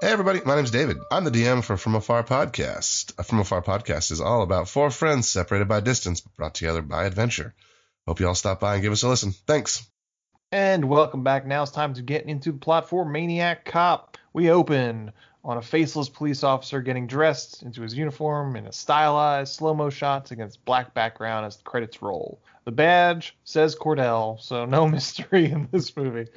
Hey, everybody, my name's David. I'm the DM for From Afar Podcast. A From Afar Podcast is all about four friends separated by distance but brought together by adventure. Hope you all stop by and give us a listen. Thanks. And welcome back. Now it's time to get into the plot for Maniac Cop. We open on a faceless police officer getting dressed into his uniform in a stylized slow mo shots against black background as the credits roll. The badge says Cordell, so no mystery in this movie.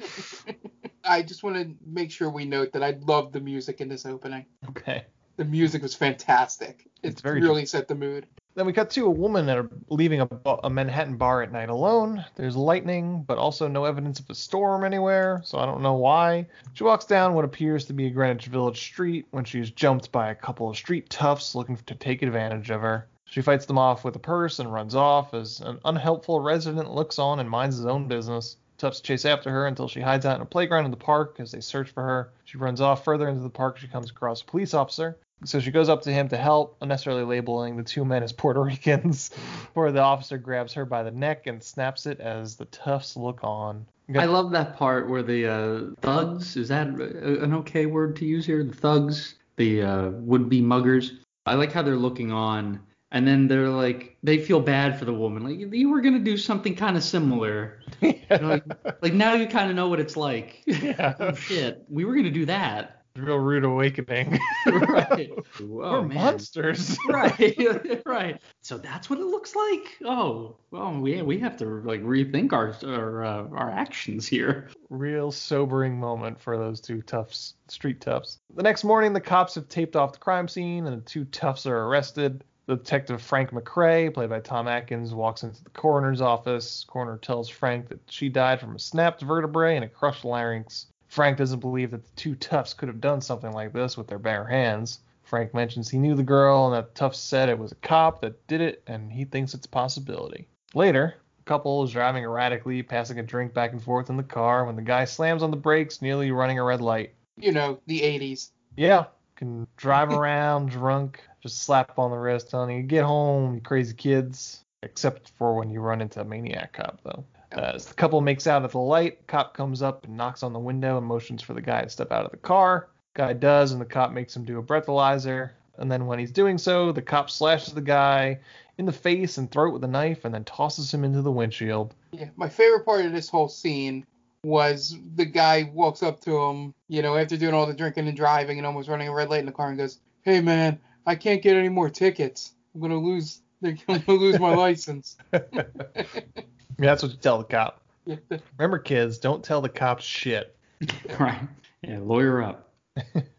I just want to make sure we note that I love the music in this opening. Okay. The music was fantastic. It very really set the mood. Then we cut to a woman that are leaving a, a Manhattan bar at night alone. There's lightning, but also no evidence of a storm anywhere, so I don't know why. She walks down what appears to be a Greenwich Village street when she is jumped by a couple of street toughs looking to take advantage of her. She fights them off with a purse and runs off as an unhelpful resident looks on and minds his own business. Toughs chase after her until she hides out in a playground in the park as they search for her. She runs off further into the park. She comes across a police officer. So she goes up to him to help, unnecessarily labeling the two men as Puerto Ricans, where the officer grabs her by the neck and snaps it as the toughs look on. I love that part where the uh, thugs, is that an okay word to use here? The thugs, the uh, would be muggers. I like how they're looking on and then they're like, they feel bad for the woman. Like, you were going to do something kind of similar. Know, like, like, now you kind of know what it's like. Yeah. shit. We were going to do that. Real rude awakening. right. Oh, We're man. monsters. right right so that's what it looks like oh well we we have to like rethink our our uh, our actions here Real sobering moment for those two toughs, street toughs. The next morning, the cops have taped off the crime scene and the two toughs are arrested. The detective Frank McRae, played by Tom Atkins, walks into the coroner's office. Coroner tells Frank that she died from a snapped vertebrae and a crushed larynx. Frank doesn't believe that the two toughs could have done something like this with their bare hands. Frank mentions he knew the girl and that Tufts said it was a cop that did it and he thinks it's a possibility. Later, the couple is driving erratically, passing a drink back and forth in the car when the guy slams on the brakes, nearly running a red light. You know, the 80s. Yeah, can drive around drunk, just slap on the wrist, telling you, get home, you crazy kids. Except for when you run into a maniac cop, though. Uh, as the couple makes out at the light, cop comes up and knocks on the window and motions for the guy to step out of the car. Guy does, and the cop makes him do a breathalyzer. And then when he's doing so, the cop slashes the guy in the face and throat with a knife and then tosses him into the windshield. Yeah, my favorite part of this whole scene was the guy walks up to him, you know, after doing all the drinking and driving and almost running a red light in the car and goes, "Hey man, I can't get any more tickets." I'm gonna lose. They're gonna lose my license. Yeah, that's what you tell the cop. Remember, kids, don't tell the cops shit. right. Yeah, lawyer up.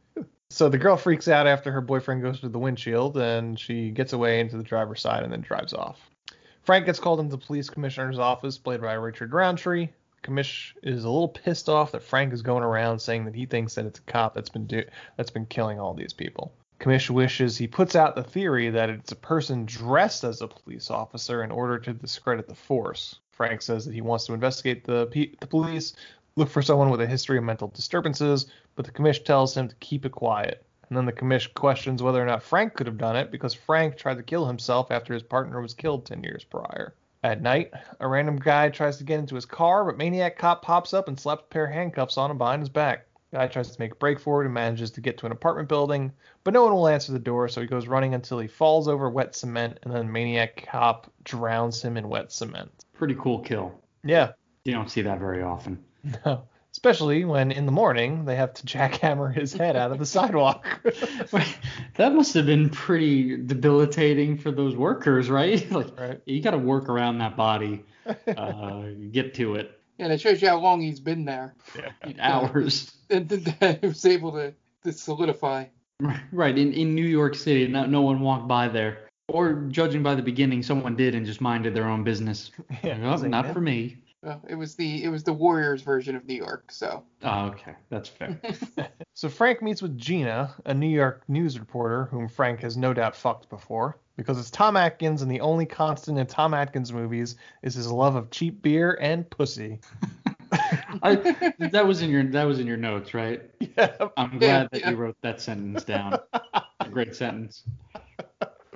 So the girl freaks out after her boyfriend goes through the windshield and she gets away into the driver's side and then drives off. Frank gets called into the police commissioner's office, played by Richard Roundtree. Commish is a little pissed off that Frank is going around saying that he thinks that it's a cop that's been do- that's been killing all these people. Commish wishes he puts out the theory that it's a person dressed as a police officer in order to discredit the force. Frank says that he wants to investigate the, the police, look for someone with a history of mental disturbances, but the commish tells him to keep it quiet. And then the commish questions whether or not Frank could have done it because Frank tried to kill himself after his partner was killed 10 years prior. At night, a random guy tries to get into his car, but Maniac Cop pops up and slaps a pair of handcuffs on him behind his back. Guy tries to make a break for it and manages to get to an apartment building, but no one will answer the door, so he goes running until he falls over wet cement, and then Maniac Cop drowns him in wet cement. Pretty cool kill. Yeah, You don't see that very often. no. Especially when in the morning they have to jackhammer his head out of the sidewalk. That must have been pretty debilitating for those workers, right? like Right. you got to work around that body, uh, get to it. And it shows you how long he's been there. Yeah. Hours. And that he was able to, to solidify. Right in in New York City, no, no one walked by there, or judging by the beginning, someone did and just minded their own business. Yeah, oh, same, not man. for me. Well, it was the it was the Warriors version of New York. So Oh, okay, that's fair. So Frank meets with Gina, a New York news reporter whom Frank has no doubt fucked before, because it's Tom Atkins and the only constant in Tom Atkins movies is his love of cheap beer and pussy. I, that was in your that was in your notes, right? Yeah. I'm glad Yeah, that yeah. you wrote that sentence down. A great sentence.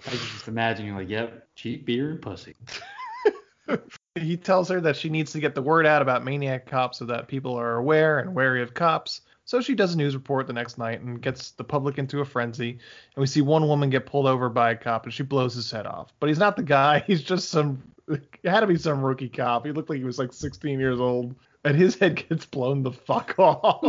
I just imagine you're like, yep, cheap beer and pussy. He tells her that she needs to get the word out about Maniac cops so that people are aware and wary of cops. So she does a news report the next night and gets the public into a frenzy. And we see one woman get pulled over by a cop and she blows his head off. But he's not the guy. He's just some. It had to be some rookie cop. He looked like he was like 16 years old. And his head gets blown the fuck off.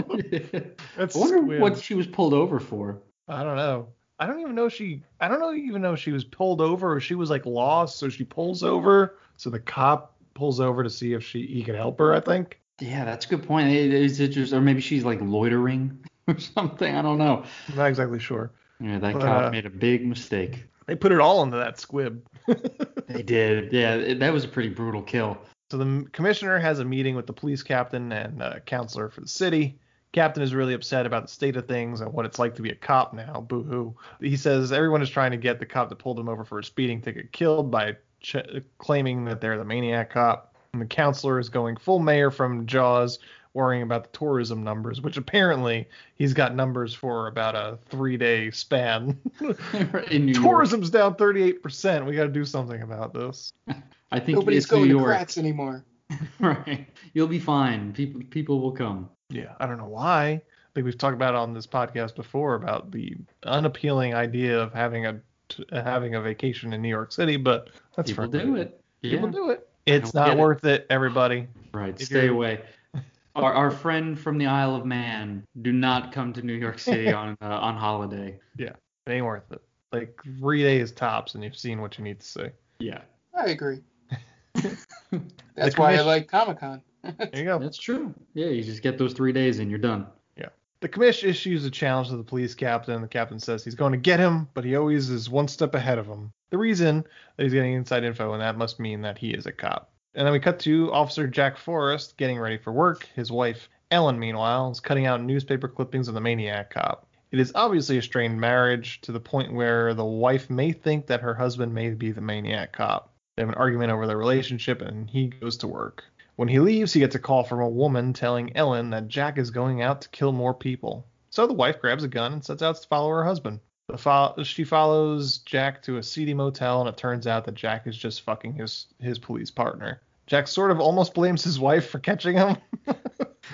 That's I wonder squib. what she was pulled over for. I don't know. I don't even know if she. I don't know even know if she was pulled over or she was like lost. So she pulls over. So the cop pulls over to see if she he can help her. I think. Yeah, that's a good point. Is it just, or maybe she's like loitering or something? I don't know. I'm not exactly sure. Yeah, that But, cop uh, made a big mistake. They put it all into that squib. They did. Yeah, it, that was a pretty brutal kill. So the commissioner has a meeting with the police captain and uh, counselor for the city. Captain is really upset about the state of things and what it's like to be a cop now. Boo hoo. He says everyone is trying to get the cop that pulled him over for a speeding ticket killed by ch- claiming that they're the maniac cop. And the counselor is going full mayor from Jaws, worrying about the tourism numbers, which apparently he's got numbers for about a three day span. in New York. Tourism's down 38%. We got to do something about this. I think nobody's it's New going to York. Kratz anymore. Right. You'll be fine. People people will come. Yeah, I don't know why. I think we've talked about it on this podcast before about the unappealing idea of having a t- having a vacation in New York City, but that's People for do it. People Yeah. do it. It's don't not get it. worth it. everybody. Right. If Stay away. Our, our friend from the Isle of Man, do not come to New York City on uh, on holiday. Yeah, it ain't worth it. Like three days tops, and you've seen what you need to see. Yeah. I agree. That's why I like Comic Con. There you go. That's true. Yeah, you just get those three days and you're done. Yeah. The commish issues a challenge to the police captain. The captain says he's going to get him, but he always is one step ahead of him. The reason that he's getting inside info, and that must mean that he is a cop. And then we cut to Officer Jack Forrest getting ready for work. His wife, Ellen, meanwhile, is cutting out newspaper clippings of the maniac cop. It is obviously a strained marriage to the point where the wife may think that her husband may be the maniac cop. They have an argument over their relationship, and he goes to work. When he leaves, he gets a call from a woman telling Ellen that Jack is going out to kill more people. So the wife grabs a gun and sets out to follow her husband. Fo- she follows Jack to a seedy motel, and it turns out that Jack is just fucking his his police partner. Jack sort of almost blames his wife for catching him.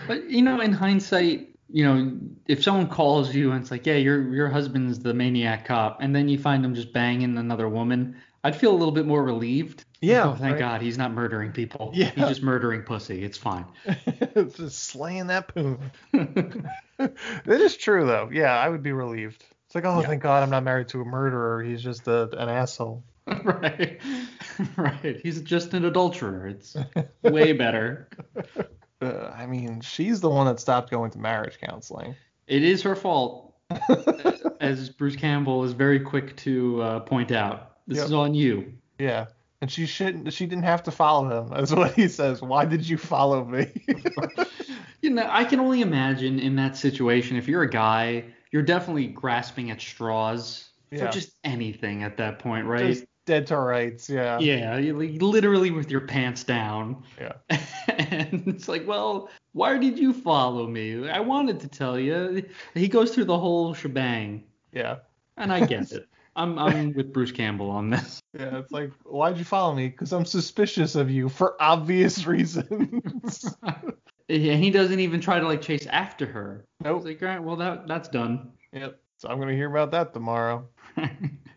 But you know, in hindsight, you know, if someone calls you and it's like, yeah, your your husband's the maniac cop, and then you find him just banging another woman, I'd feel a little bit more relieved. Yeah, Oh, thank right. God, he's not murdering people. Yeah. He's just murdering pussy. It's fine. just slaying that poon. it is true though. Yeah, I would be relieved. It's like, oh, Yeah. thank God I'm not married to a murderer. He's just a, an asshole. right. right. He's just an adulterer. It's way better. Uh, I mean, she's the one that stopped going to marriage counseling. It is her fault, as Bruce Campbell is very quick to uh, point out. This Yep. is on you. Yeah. And she shouldn't. She didn't have to follow him. That's what he says. Why did you follow me? You know, I can only imagine in that situation, if you're a guy, you're definitely grasping at straws Yeah. for just anything at that point, right? Just dead to rights. Yeah. yeah, literally with your pants down. Yeah. and it's like, well, why did you follow me? I wanted to tell you. He goes through the whole shebang, Yeah. and I get it. I'm I'm with Bruce Campbell on this. Yeah. It's like, why'd you follow me? Because I'm suspicious of you for obvious reasons. And he doesn't even try to like chase after her. Nope. It's like, all right, well that that's done. yep. So I'm gonna hear about that tomorrow. Right,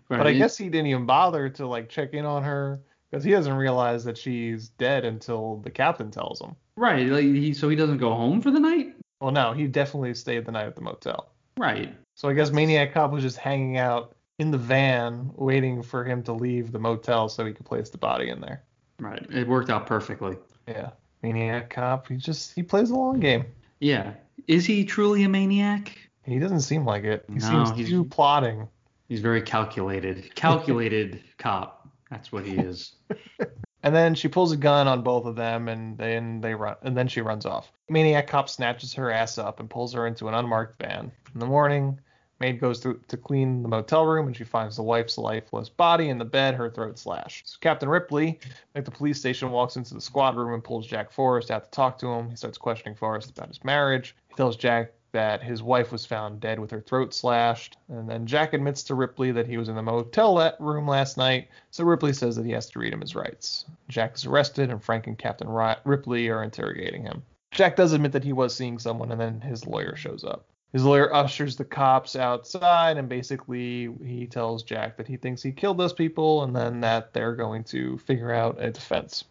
But I guess he didn't even bother to like check in on her because he doesn't realize that she's dead until the captain tells him. right, like he so he doesn't go home for the night. Well, no, he definitely stayed the night at the motel. Right. So I guess Maniac Cop was just hanging out in the van waiting for him to leave the motel so he could place the body in there. Right. It worked out perfectly. Yeah. Maniac Cop, he just he plays a long game. Yeah. Is he truly a maniac? He doesn't seem like it. He No, seems he's- too plotting. He's very calculated. Calculated cop. That's what he is. And then she pulls a gun on both of them, and then they run, and then she runs off. Maniac cop snatches her ass up and pulls her into an unmarked van. In the morning, maid goes through to clean the motel room, and she finds the wife's lifeless body in the bed, her throat slashed. So Captain Ripley, at the police station, walks into the squad room and pulls Jack Forrest out to talk to him. He starts questioning Forrest about his marriage. He tells Jack that his wife was found dead with her throat slashed, and then Jack admits to Ripley that he was in the motel room last night. So Ripley says that he has to read him his rights. Jack is arrested, and Frank and Captain Ripley are interrogating him. Jack does admit that he was seeing someone, and then his lawyer shows up. His lawyer ushers the cops outside, and basically he tells Jack that he thinks he killed those people, and then that they're going to figure out a defense.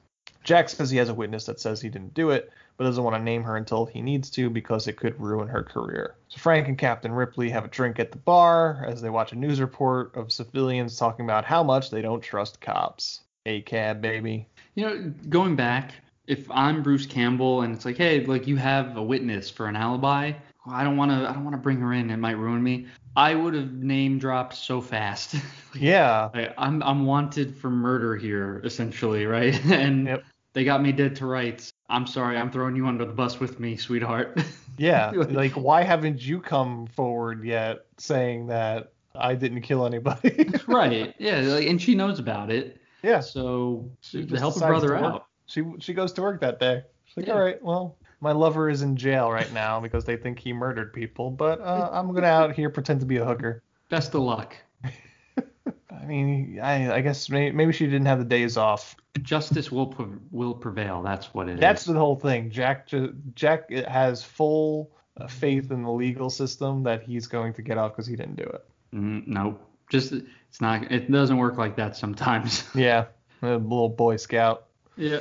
Jack says he has a witness that says he didn't do it, but doesn't want to name her until he needs to because it could ruin her career. So Frank and Captain Ripley have a drink at the bar as they watch a news report of civilians talking about how much they don't trust cops. A cab, baby. You know, going back, if I'm Bruce Campbell and it's like, hey, like you have a witness for an alibi, I don't want to, I don't want to bring her in. It might ruin me. I would have name dropped so fast. Yeah. Like, I'm, I'm wanted for murder here, essentially, right? And Yep. they got me dead to rights. I'm sorry, I'm throwing you under the bus with me, sweetheart. Yeah. like, why haven't you come forward yet saying that I didn't kill anybody? right. Yeah. Like, and she knows about it. Yeah. So She to help decides brother out. She she goes to work that day. She's like, Yeah. all right, well, my lover is in jail right now because they think he murdered people, but uh, I'm gonna out here pretend to be a hooker. Best of luck. I mean, I I guess may, maybe she didn't have the days off. Justice will pre- will prevail. That's what it is. That's the whole thing. Jack Jack has full uh, faith in the legal system that he's going to get off because he didn't do it. Mm, nope. Just it's not. It doesn't work like that sometimes. Yeah, a little Boy Scout. yeah.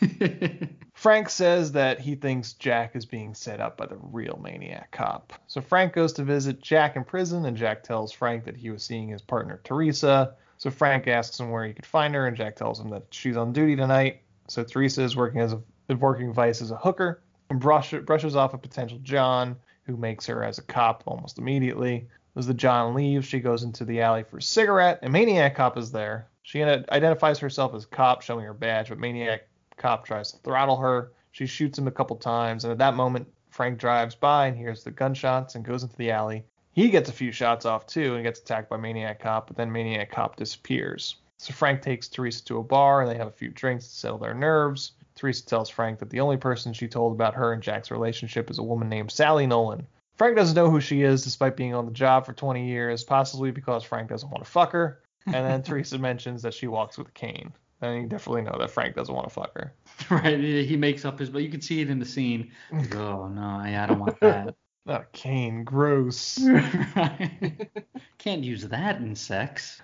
Frank says that he thinks Jack is being set up by the real maniac cop. So Frank goes to visit Jack in prison, and Jack tells Frank that he was seeing his partner Teresa. So Frank asks him where he could find her, and Jack tells him that she's on duty tonight. So Teresa is working as a working vice as a hooker, and brush, brushes off a potential John, who makes her as a cop almost immediately. As the John leaves, she goes into the alley for a cigarette, and Maniac Cop is there. She identifies herself as cop, showing her badge, but Maniac Cop tries to throttle her. She shoots him a couple times, and at that moment, Frank drives by and hears the gunshots and goes into the alley. He gets a few shots off too and gets attacked by Maniac Cop, but then Maniac Cop disappears. So Frank takes Teresa to a bar and they have a few drinks to settle their nerves. Teresa tells Frank that the only person she told about her and Jack's relationship is a woman named Sally Nolan. Frank doesn't know who she is despite being on the job for 20 years, possibly because Frank doesn't want to fuck her. And then Teresa mentions that she walks with a cane. And you definitely know that Frank doesn't want to fuck her. right. He makes up his, but you can see it in the scene. Like, oh no, yeah, I don't want that. Not a cane, gross. Can't use that in sex.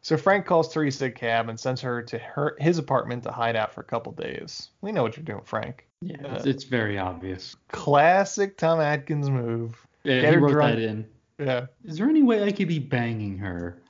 So Frank calls Teresa a cab and sends her to her his apartment to hide out for a couple days. We know what you're doing, Frank. Yeah, Uh, it's, it's very obvious. Classic Tom Atkins move. Yeah, Get he wrote drunk. that in. Yeah. Is there any way I could be banging her?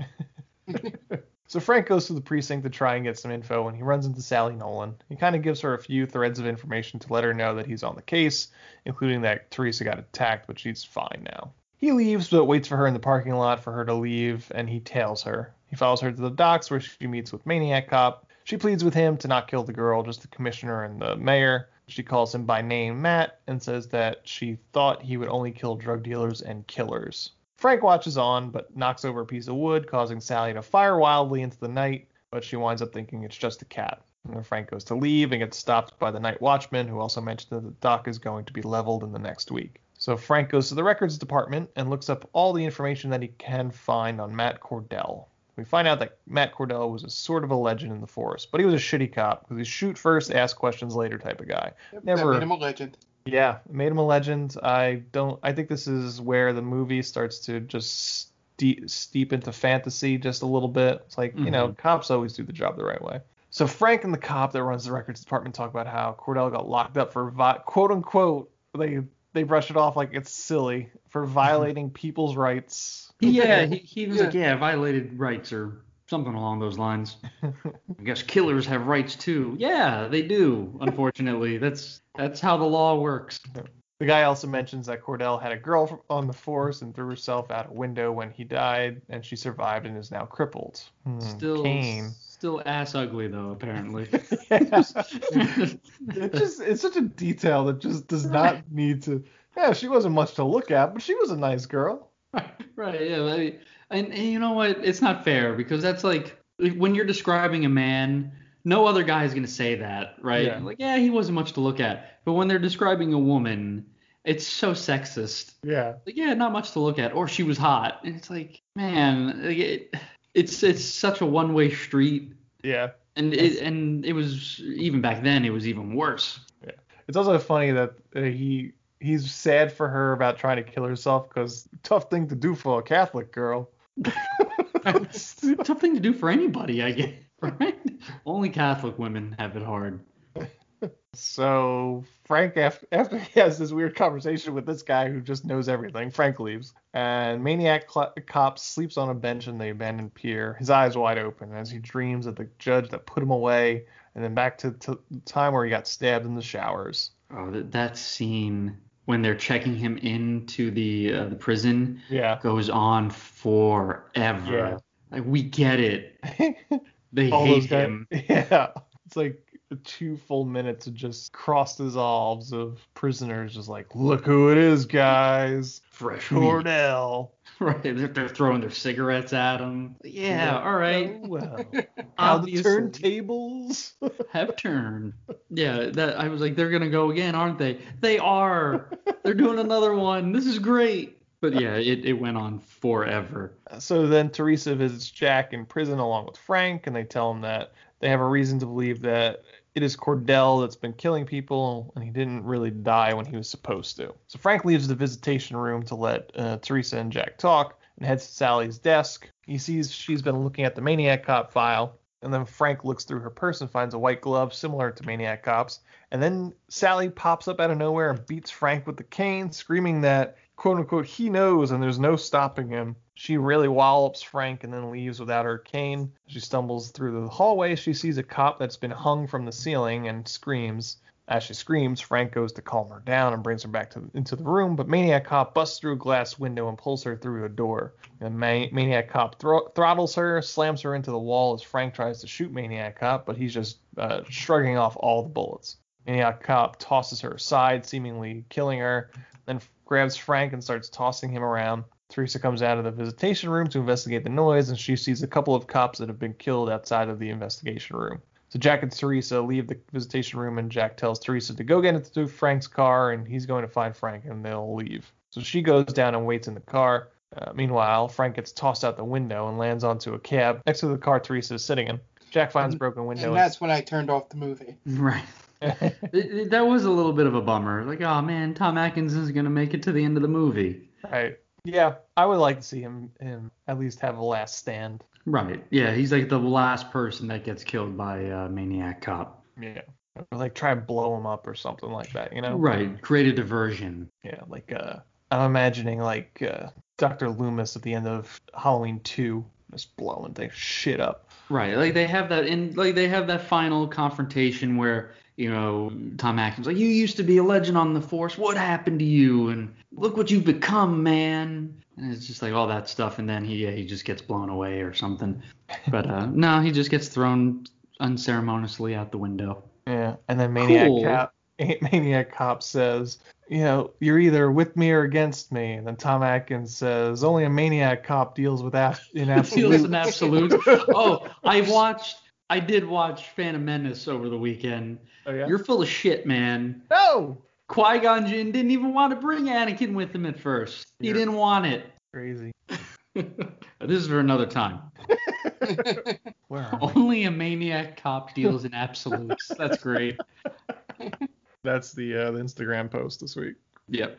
So Frank goes to the precinct to try and get some info and he runs into Sally Nolan. He kind of gives her a few threads of information to let her know that he's on the case, including that Teresa got attacked, but she's fine now. He leaves but waits for her in the parking lot for her to leave and he tails her. He follows her to the docks where she meets with Maniac Cop. She pleads with him to not kill the girl, just the commissioner and the mayor. She calls him by name Matt and says that she thought he would only kill drug dealers and killers. Frank watches on, but knocks over a piece of wood, causing Sally to fire wildly into the night, but she winds up thinking it's just a cat. And Frank goes to leave and gets stopped by the night watchman, who also mentioned that the dock is going to be leveled in the next week. So Frank goes to the records department and looks up all the information that he can find on Matt Cordell. We find out that Matt Cordell was a sort of a legend in the force, but he was a shitty cop because he's shoot first, ask questions later type of guy. That made him a legend. Yeah, made him a legend. I don't. I think this is where the movie starts to just steep, steep into fantasy just a little bit. It's like you know, mm-hmm. cops always do the job the right way. So Frank and the cop that runs the records department talk about how Cordell got locked up for vi- quote unquote. They they brush it off like it's silly for mm-hmm. violating people's rights. Yeah, he, he was like, yeah, violated rights or something along those lines. I guess killers have rights too. Yeah, they do. Unfortunately, that's that's how the law works. The guy also mentions that Cordell had a girl on the force and threw herself out a window when he died, and she survived and is now crippled. Hmm, Still, cane. still ass ugly though, apparently. It just it's such a detail that just does not need to. Yeah, she wasn't much to look at, but she was a nice girl. Right. Yeah. I mean, and, and you know what? It's not fair because that's like when you're describing a man, no other guy is gonna say that, right? Yeah. Like, yeah, he wasn't much to look at. But when they're describing a woman, it's so sexist. Yeah. Like, yeah, not much to look at. Or she was hot, and it's like, man, like, it, it's it's such a one way street. Yeah. And it and it was even back then, it was even worse. Yeah. It's also funny that uh, he he's sad for her about trying to kill herself because tough thing to do for a Catholic girl. Tough thing to do for anybody, I guess. Right? Only Catholic women have it hard. So Frank, after, after he has this weird conversation with this guy who just knows everything, Frank leaves, and Maniac cl- Cop sleeps on a bench in the abandoned pier, his eyes wide open as he dreams of the judge that put him away, and then back to, to the time where he got stabbed in the showers. Oh, that, that scene when they're checking him into the uh, the prison Yeah. goes on forever. Yeah. Like we get it. They hate him. Yeah. It's like two full minutes of just cross dissolves of prisoners just like, look who it is, guys. Fresh meat. Cordell. Right, they're, they're throwing their cigarettes at him. Yeah, all right. Well. How the turntables have turned. Yeah, that I was like, they're gonna go again, aren't they? They are. They're doing another one. This is great. But yeah, it, it went on forever. So then Teresa visits Jack in prison along with Frank, and they tell him that they have a reason to believe that it is Cordell that's been killing people, and he didn't really die when he was supposed to. So Frank leaves the visitation room to let uh, Teresa and Jack talk, and heads to Sally's desk. He sees she's been looking at the Maniac Cop file, and then Frank looks through her purse and finds a white glove similar to Maniac Cop's. And then Sally pops up out of nowhere and beats Frank with the cane, screaming that quote unquote he knows and there's no stopping him. She really wallops Frank and then leaves without her cane. She stumbles through the hallway. She sees a cop that's been hung from the ceiling and screams. As she screams, Frank goes to calm her down and brings her back to, into the room, but Maniac Cop busts through a glass window and pulls her through a door. And Ma- Maniac Cop thro- throttles her, slams her into the wall as Frank tries to shoot Maniac Cop, but he's just uh, shrugging off all the bullets. Maniac Cop tosses her aside, seemingly killing her, then grabs Frank and starts tossing him around. Teresa comes out of the visitation room to investigate the noise, and she sees a couple of cops that have been killed outside of the investigation room. So Jack and Teresa leave the visitation room, and Jack tells Teresa to go get into Frank's car, and he's going to find Frank, and they'll leave. So she goes down and waits in the car. Uh, meanwhile, Frank gets tossed out the window and lands onto a cab next to the car Teresa is sitting in. Jack finds a broken window. And that's when I turned off the movie. Right. It- it- that was a little bit of a bummer. Like, oh man, Tom Atkins is gonna make it to the end of the movie. Right. Yeah, I would like to see him, him at least have a last stand. Right. Yeah, he's like the last person that gets killed by a maniac cop. Yeah. Or like try and blow him up or something like that, you know? Right. Create a diversion. Yeah, like uh I'm imagining like uh Dr. Loomis at the end of Halloween 2, just blowing things shit up. Right. Like they have that in like they have that final confrontation where you know Tom Atkins like you used to be a legend on the force. What happened to you? And look what you've become, man. And it's just like all that stuff, and then he yeah, he just gets blown away or something. But uh, no, he just gets thrown unceremoniously out the window. Yeah, and then Maniac Cool. Cop Maniac Cop says, you know, you're either with me or against me. And then Tom Atkins says, only a maniac cop deals with ab- in absolute. Deals in absolute. oh, I watched. I did watch Phantom Menace over the weekend. Oh, yeah? You're full of shit, man. No. Qui Gon Jinn didn't even want to bring Anakin with him at first. He You're- didn't want it. Crazy. This is for another time. Where Only a maniac cop deals in absolutes. That's great. That's the uh, the Instagram post this week. Yep.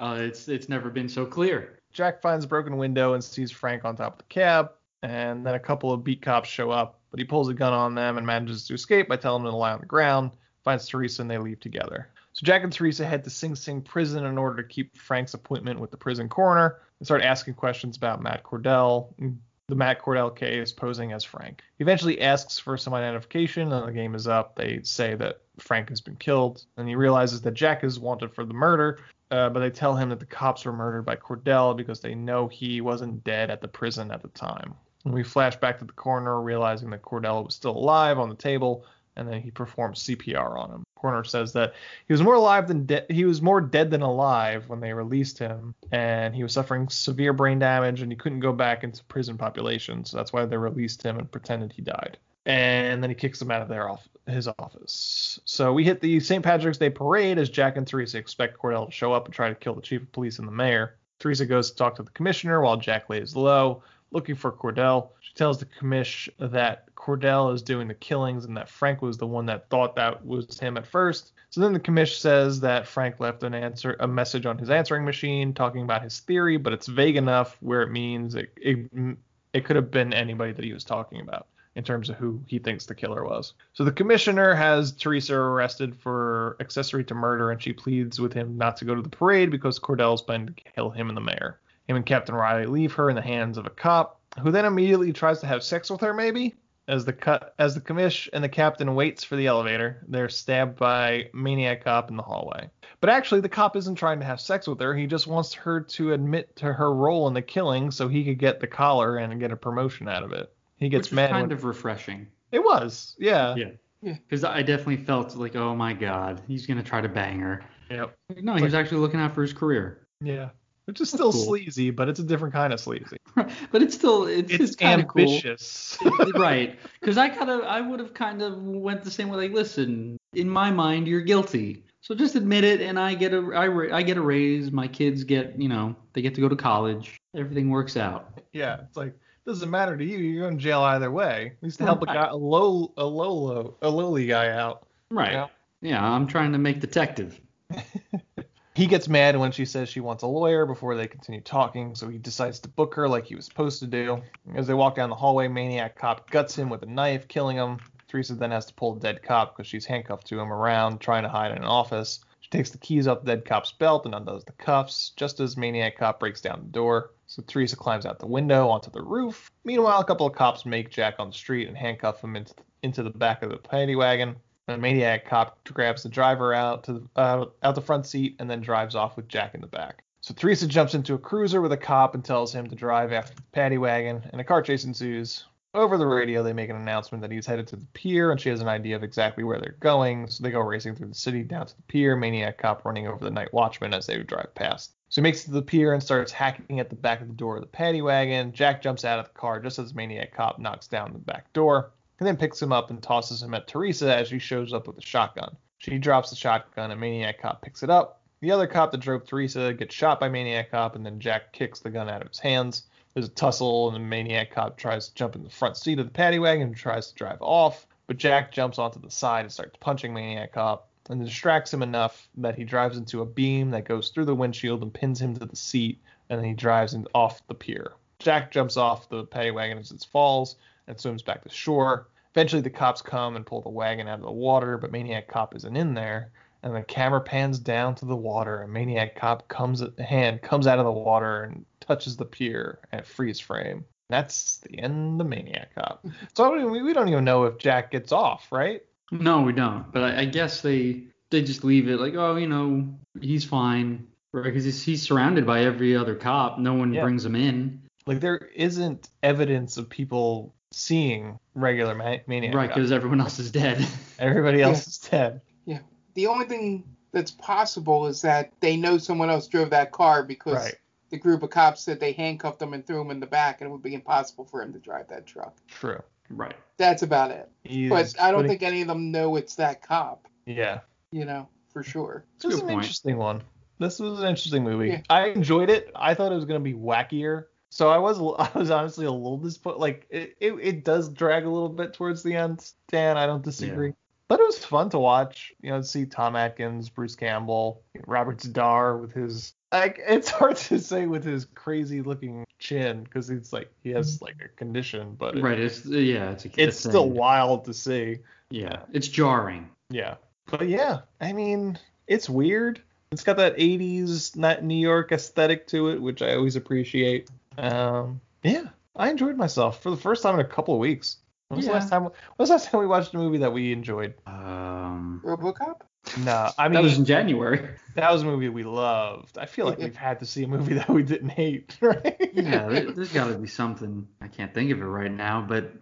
uh, it's it's never been so clear. Jack finds a broken window and sees Frank on top of the cab, and then a couple of beat cops show up, but he pulls a gun on them and manages to escape by telling them to lie on the ground, finds Teresa, and they leave together. So Jack and Teresa head to Sing Sing prison in order to keep Frank's appointment with the prison coroner and start asking questions about Matt Cordell, the Matt Cordell case, posing as Frank. He eventually asks for some identification, and the game is up. They say that Frank has been killed, and he realizes that Jack is wanted for the murder, uh, but they tell him that the cops were murdered by Cordell because they know he wasn't dead at the prison at the time. And we flash back to the coroner, realizing that Cordell was still alive on the table, and then he performs CPR on him. Coroner says that he was more alive than dead. He was more dead than alive when they released him, and he was suffering severe brain damage, and he couldn't go back into prison population. So that's why they released him and pretended he died. And then he kicks him out of their off his office. So we hit the St. Patrick's Day parade as Jack and Teresa expect Cordell to show up and try to kill the chief of police and the mayor. Teresa goes to talk to the commissioner while Jack lays low, looking for Cordell. She tells the commish that Cordell is doing the killings and that Frank was the one that thought that was him at first. So then the commish says that Frank left an answer, a message on his answering machine talking about his theory, but it's vague enough where it means it it, it could have been anybody that he was talking about in terms of who he thinks the killer was. So the commissioner has Teresa arrested for accessory to murder, and she pleads with him not to go to the parade because Cordell's planning to kill him and the mayor. Him and Captain Riley leave her in the hands of a cop, who then immediately tries to have sex with her, maybe. As the cut, as the commish and the captain waits for the elevator, they're stabbed by maniac cop in the hallway. But actually, the cop isn't trying to have sex with her. He just wants her to admit to her role in the killing so he could get the collar and get a promotion out of it. He gets Which was mad. kind when- of refreshing. It was, yeah. Yeah. Yeah. Because I definitely felt like, oh my god, he's gonna try to bang her. Yep. No, he was actually looking out for his career. Yeah. Which is still cool. sleazy, but it's a different kind of sleazy. But it's still it's, It's, it's of cool. ambitious. right. Because I kind of I would have kind of went the same way. Like, listen, in my mind, you're guilty. So just admit it, and I get a I, get a raise. My kids get you know they get to go to college. Everything works out. yeah, it's like doesn't matter to you. You're going to jail either way. At least to help a guy, a low, a low, low, a lowly guy out. Right. Yeah. Yeah, I'm trying to make detective. He gets mad when she says she wants a lawyer before they continue talking, so he decides to book her like he was supposed to do. As they walk down the hallway, Maniac Cop guts him with a knife, killing him. Teresa then has to pull the dead cop because she's handcuffed to him around, trying to hide in an office. She takes the keys off the dead cop's belt and undoes the cuffs, just as Maniac Cop breaks down the door. So Teresa climbs out the window onto the roof. Meanwhile, a couple of cops make Jack on the street and handcuff him into, into the back of the paddy wagon. And Maniac Cop grabs the driver out to the, uh, out the front seat and then drives off with Jack in the back. So Teresa jumps into a cruiser with a cop and tells him to drive after the paddy wagon, and a car chase ensues. Over the radio, they make an announcement that he's headed to the pier, and she has an idea of exactly where they're going. So they go racing through the city down to the pier, Maniac Cop running over the night watchman as they drive past. So he makes it to the pier and starts hacking at the back of the door of the paddy wagon. Jack jumps out of the car just as Maniac Cop knocks down the back door, and then picks him up and tosses him at Teresa as she shows up with a shotgun. She drops the shotgun, a Maniac Cop picks it up. The other cop that drove Teresa gets shot by Maniac Cop, and then Jack kicks the gun out of his hands. There's a tussle, and the Maniac Cop tries to jump in the front seat of the paddy wagon and tries to drive off, but Jack jumps onto the side and starts punching Maniac Cop, and distracts him enough that he drives into a beam that goes through the windshield and pins him to the seat, and then he drives off the pier. Jack jumps off the paddy wagon as it falls and swims back to shore. Eventually, the cops come and pull the wagon out of the water, but Maniac Cop isn't in there, and the camera pans down to the water, and Maniac Cop comes hand comes out of the water and touches the pier at freeze frame. That's the end of Maniac Cop. So we, we don't even know if Jack gets off, right? No, we don't. But I, I guess they they just leave it like, oh, you know, he's fine, right? Because he's, he's surrounded by every other cop. No one Yeah. brings him in, Like there isn't evidence of people seeing regular ma- Maniac right? Because everyone else is dead. Everybody else is dead. Yeah. The only thing that's possible is that they know someone else drove that car because Right. the group of cops said they handcuffed him and threw him in the back, and it would be impossible for him to drive that truck. True. right. That's about it. He's but I don't putting- think any of them know it's that cop. Yeah. You know, for sure. This is an point. interesting one. This was an interesting movie. Yeah. I enjoyed it. I thought it was gonna be wackier. So I was I was honestly a little disappointed. Like it, it, it does drag a little bit towards the end. Dan, I don't disagree. But it was fun to watch. You know, see Tom Atkins, Bruce Campbell, Robert Z'Dar with his like it's hard to say with his crazy looking chin because it's like he has mm-hmm. like a condition, but it- Right. It's yeah. It's a, it's still wild to see. Yeah. It's jarring. Yeah. But yeah, I mean, it's weird. It's got that 80s not New York aesthetic to it, which I always appreciate. Um, yeah, I enjoyed myself for the first time in a couple of weeks. When was Yeah. the last time? When was the last time we watched a movie that we enjoyed? Um, RoboCop? No, I mean that was in January. that was a movie we loved. I feel like we've had to see a movie that we didn't hate, right? Yeah, there, there's got to be something. I can't think of it right now, but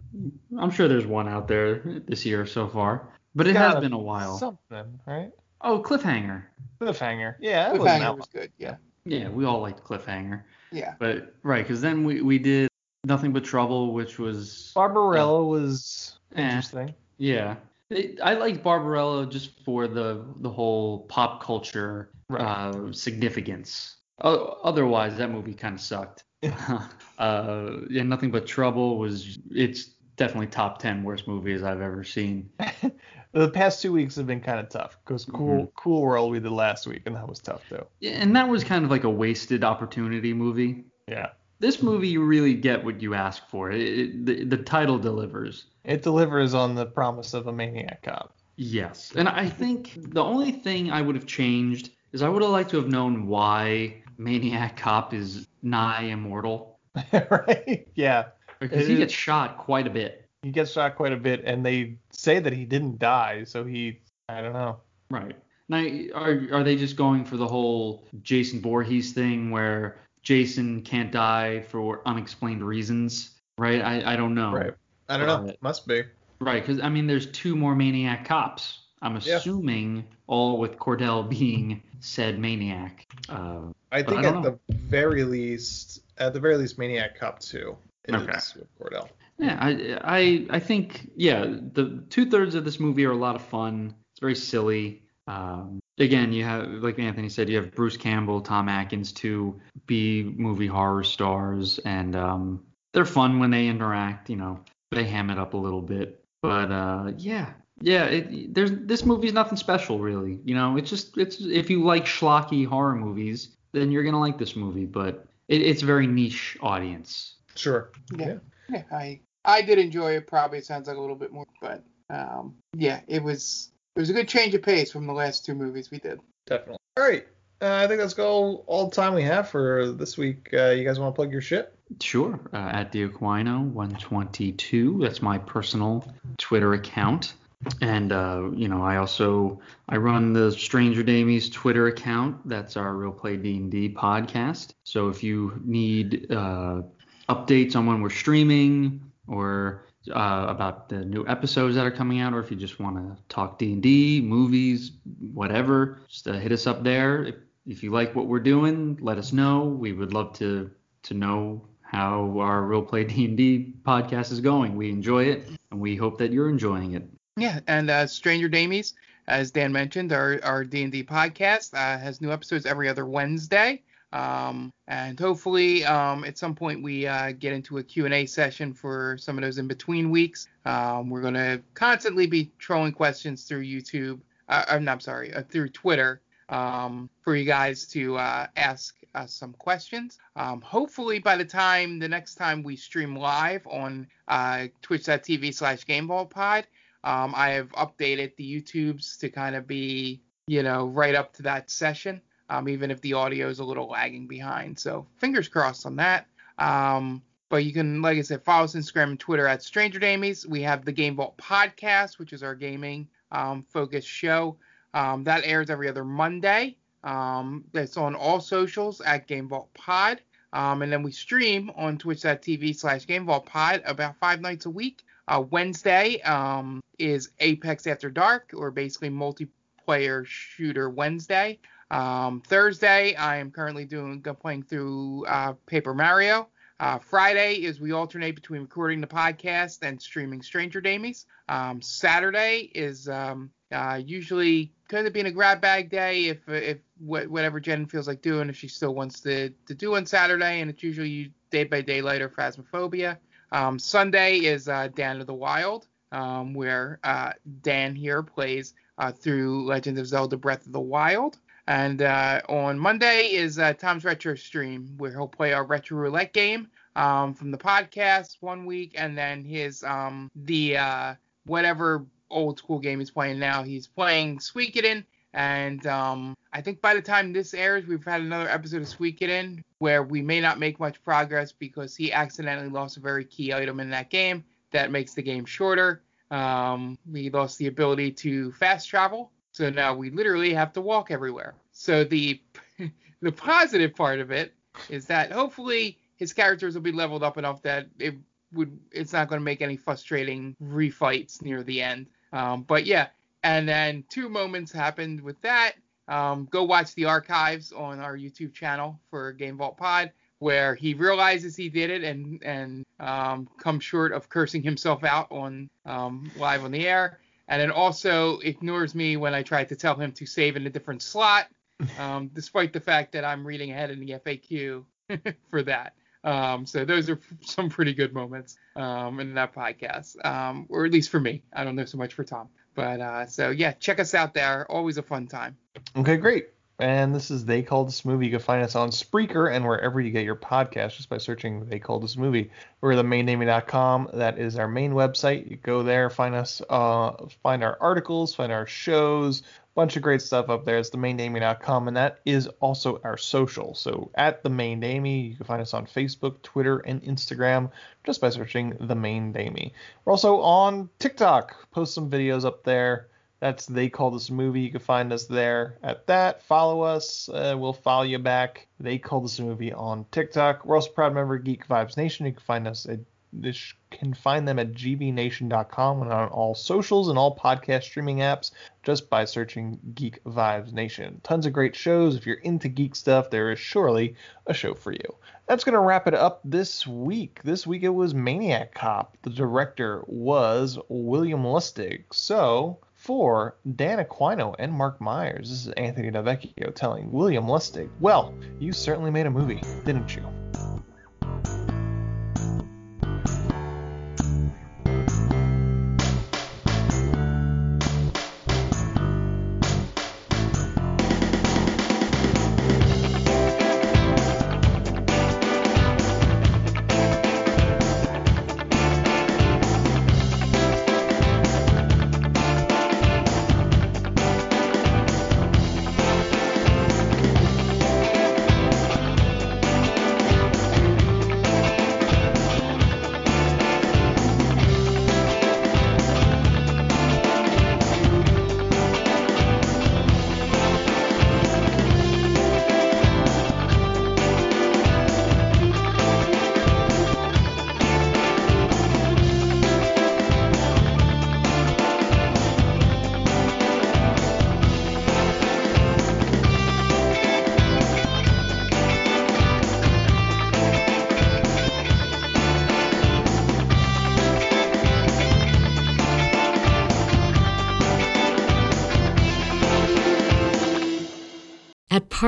I'm sure there's one out there this year so far. But it has been a while. Something, right? Oh, Cliffhanger. Cliffhanger. Yeah, that Cliffhanger one. was good. Yeah. Yeah, we all liked Cliffhanger. Yeah. But right, because then we we did Nothing But Trouble, which was Barbarella was Eh. interesting. yeah. It, I like Barbarella just for the the whole pop culture uh, significance. O- otherwise, that movie kind of sucked. uh, yeah, Nothing But Trouble was it's definitely top ten worst movies I've ever seen. The past two weeks have been kind of tough because mm-hmm. Cool Cool World we did last week, and that was tough too. Yeah, and that was kind of like a wasted opportunity movie. Yeah. This movie, you really get what you ask for. It, it, the, the title delivers. It delivers on the promise of a maniac cop. Yes. And I think the only thing I would have changed is I would have liked to have known why Maniac Cop is nigh immortal. right? Yeah. Because It he is- gets shot quite a bit. He gets shot quite a bit, and they say that he didn't die, so he, I don't know. Right. Now, are, are they just going for the whole Jason Voorhees thing where Jason can't die for unexplained reasons? Right? I, I don't know. Right. I don't know. But- Must be. Right, because I mean, there's two more maniac cops. I'm Yeah. assuming all with Cordell being said maniac. Uh, I think don't at know. the very least, at the very least, Maniac Cop 2 is Okay. with Cordell. Yeah, I, I I think yeah, the two thirds of this movie are a lot of fun. It's very silly. Um, again, you have like Anthony said, you have Bruce Campbell, Tom Atkins, two B movie horror stars, and um, they're fun when they interact. You know, they ham it up a little bit, but uh, yeah, yeah. It, there's this movie's nothing special really. You know, it's just it's if you like schlocky horror movies, then you're gonna like this movie, but it, it's a very niche audience. Sure. Yeah. Yeah. I I did enjoy it. Probably sounds like a little bit more, but um, yeah, it was it was a good change of pace from the last two movies we did. Definitely. All right. Uh, I think that's all, all the time we have for this week. Uh, you guys want to plug your shit? Sure. Uh, at Diaquino122. That's my personal Twitter account. And uh, you know, I also I run the Stranger Damies Twitter account. That's our Real Play D&D podcast. So if you need uh, updates on when we're streaming or uh, about the new episodes that are coming out, or if you just want to talk D&D, movies, whatever, just uh, hit us up there. If, if you like what we're doing, let us know. We would love to to know how our Real Play D&D podcast is going. We enjoy it, and we hope that you're enjoying it. Yeah, and uh, Stranger Damies, as Dan mentioned, our our D and D podcast uh, has new episodes every other Wednesday. Um, and hopefully, um, at some point we uh, get into a Q&A session for some of those in between weeks. Um, we're gonna constantly be trolling questions through YouTube. Uh, I'm not sorry, uh, through Twitter um, for you guys to uh, ask us some questions. Um, hopefully, by the time the next time we stream live on uh, twitch.tv slash gamevaultpod, um, I have updated the YouTubes to kind of be you know, right up to that session, um, even if the audio is a little lagging behind. So fingers crossed on that. Um, but you can, like I said, follow us on Instagram and Twitter at Stranger Damies. We have the Game Vault podcast, which is our gaming um, focused show. Um, that airs every other Monday. Um, it's on all socials at Game Vault Pod. Um, and then we stream on twitch.tv slash Game Vault Pod about five nights a week. Uh, Wednesday um, is Apex After Dark, or basically multiplayer shooter Wednesday. Um, Thursday, I am currently doing playing through uh, Paper Mario. Uh, Friday is we alternate between recording the podcast and streaming Stranger Damies. Um, Saturday is um, uh, usually kind of being a grab bag day if if whatever Jen feels like doing if she still wants to to do on Saturday, and it's usually Dead by Daylight or Phasmophobia. Um, Sunday is uh, Dan of the Wild, um, where uh, Dan here plays uh, through Legend of Zelda: Breath of the Wild. And uh, on Monday is uh, Tom's Retro Stream, where he'll play our retro roulette game um, from the podcast one week, and then his um, the uh, whatever old school game he's playing now. He's playing Suikoden, and um, I think by the time this airs, we've had another episode of Suikoden where we may not make much progress because he accidentally lost a very key item in that game that makes the game shorter. Um, we lost the ability to fast travel, so now we literally have to walk everywhere. So the the positive part of it is that hopefully his characters will be leveled up enough that it would it's not going to make any frustrating refights near the end. Um, but yeah, and then two moments happened with that. Um, go watch the archives on our YouTube channel for Game Vault Pod, where he realizes he did it and and um, comes short of cursing himself out on um, live on the air and it also ignores me when I try to tell him to save in a different slot, um, despite the fact that I'm reading ahead in the FAQ for that. Um, so those are some pretty good moments um, in that podcast, um, or at least for me. I don't know so much for Tom, but uh, so yeah, check us out there. Always a fun time. Okay, great. And this is They Called This Movie. You can find us on Spreaker and wherever you get your podcast just by searching They Called This Movie. We're the maindamie.com. That is our main website. You go there, find us, uh, find our articles, find our shows, bunch of great stuff up there. It's the maindamie.com, and that is also our social. So at the main Damie, you can find us on Facebook, Twitter, and Instagram just by searching the main Damie. We're also on TikTok. Post some videos up there. That's They Call This Movie. You can find us there at that. Follow us. Uh, we'll follow you back. They Call This Movie on TikTok. We're also proud member of Geek Vibes Nation. You can find us at this can find them at gvnation.com and on all socials and all podcast streaming apps just by searching Geek Vibes Nation. Tons of great shows. If you're into geek stuff, there is surely a show for you. That's going to wrap it up this week. This week it was Maniac Cop. The director was William Lustig. So, for Dan Aquino and Mark Myers, this is Anthony Delvecchio telling William Lustig, well, you certainly made a movie, didn't you?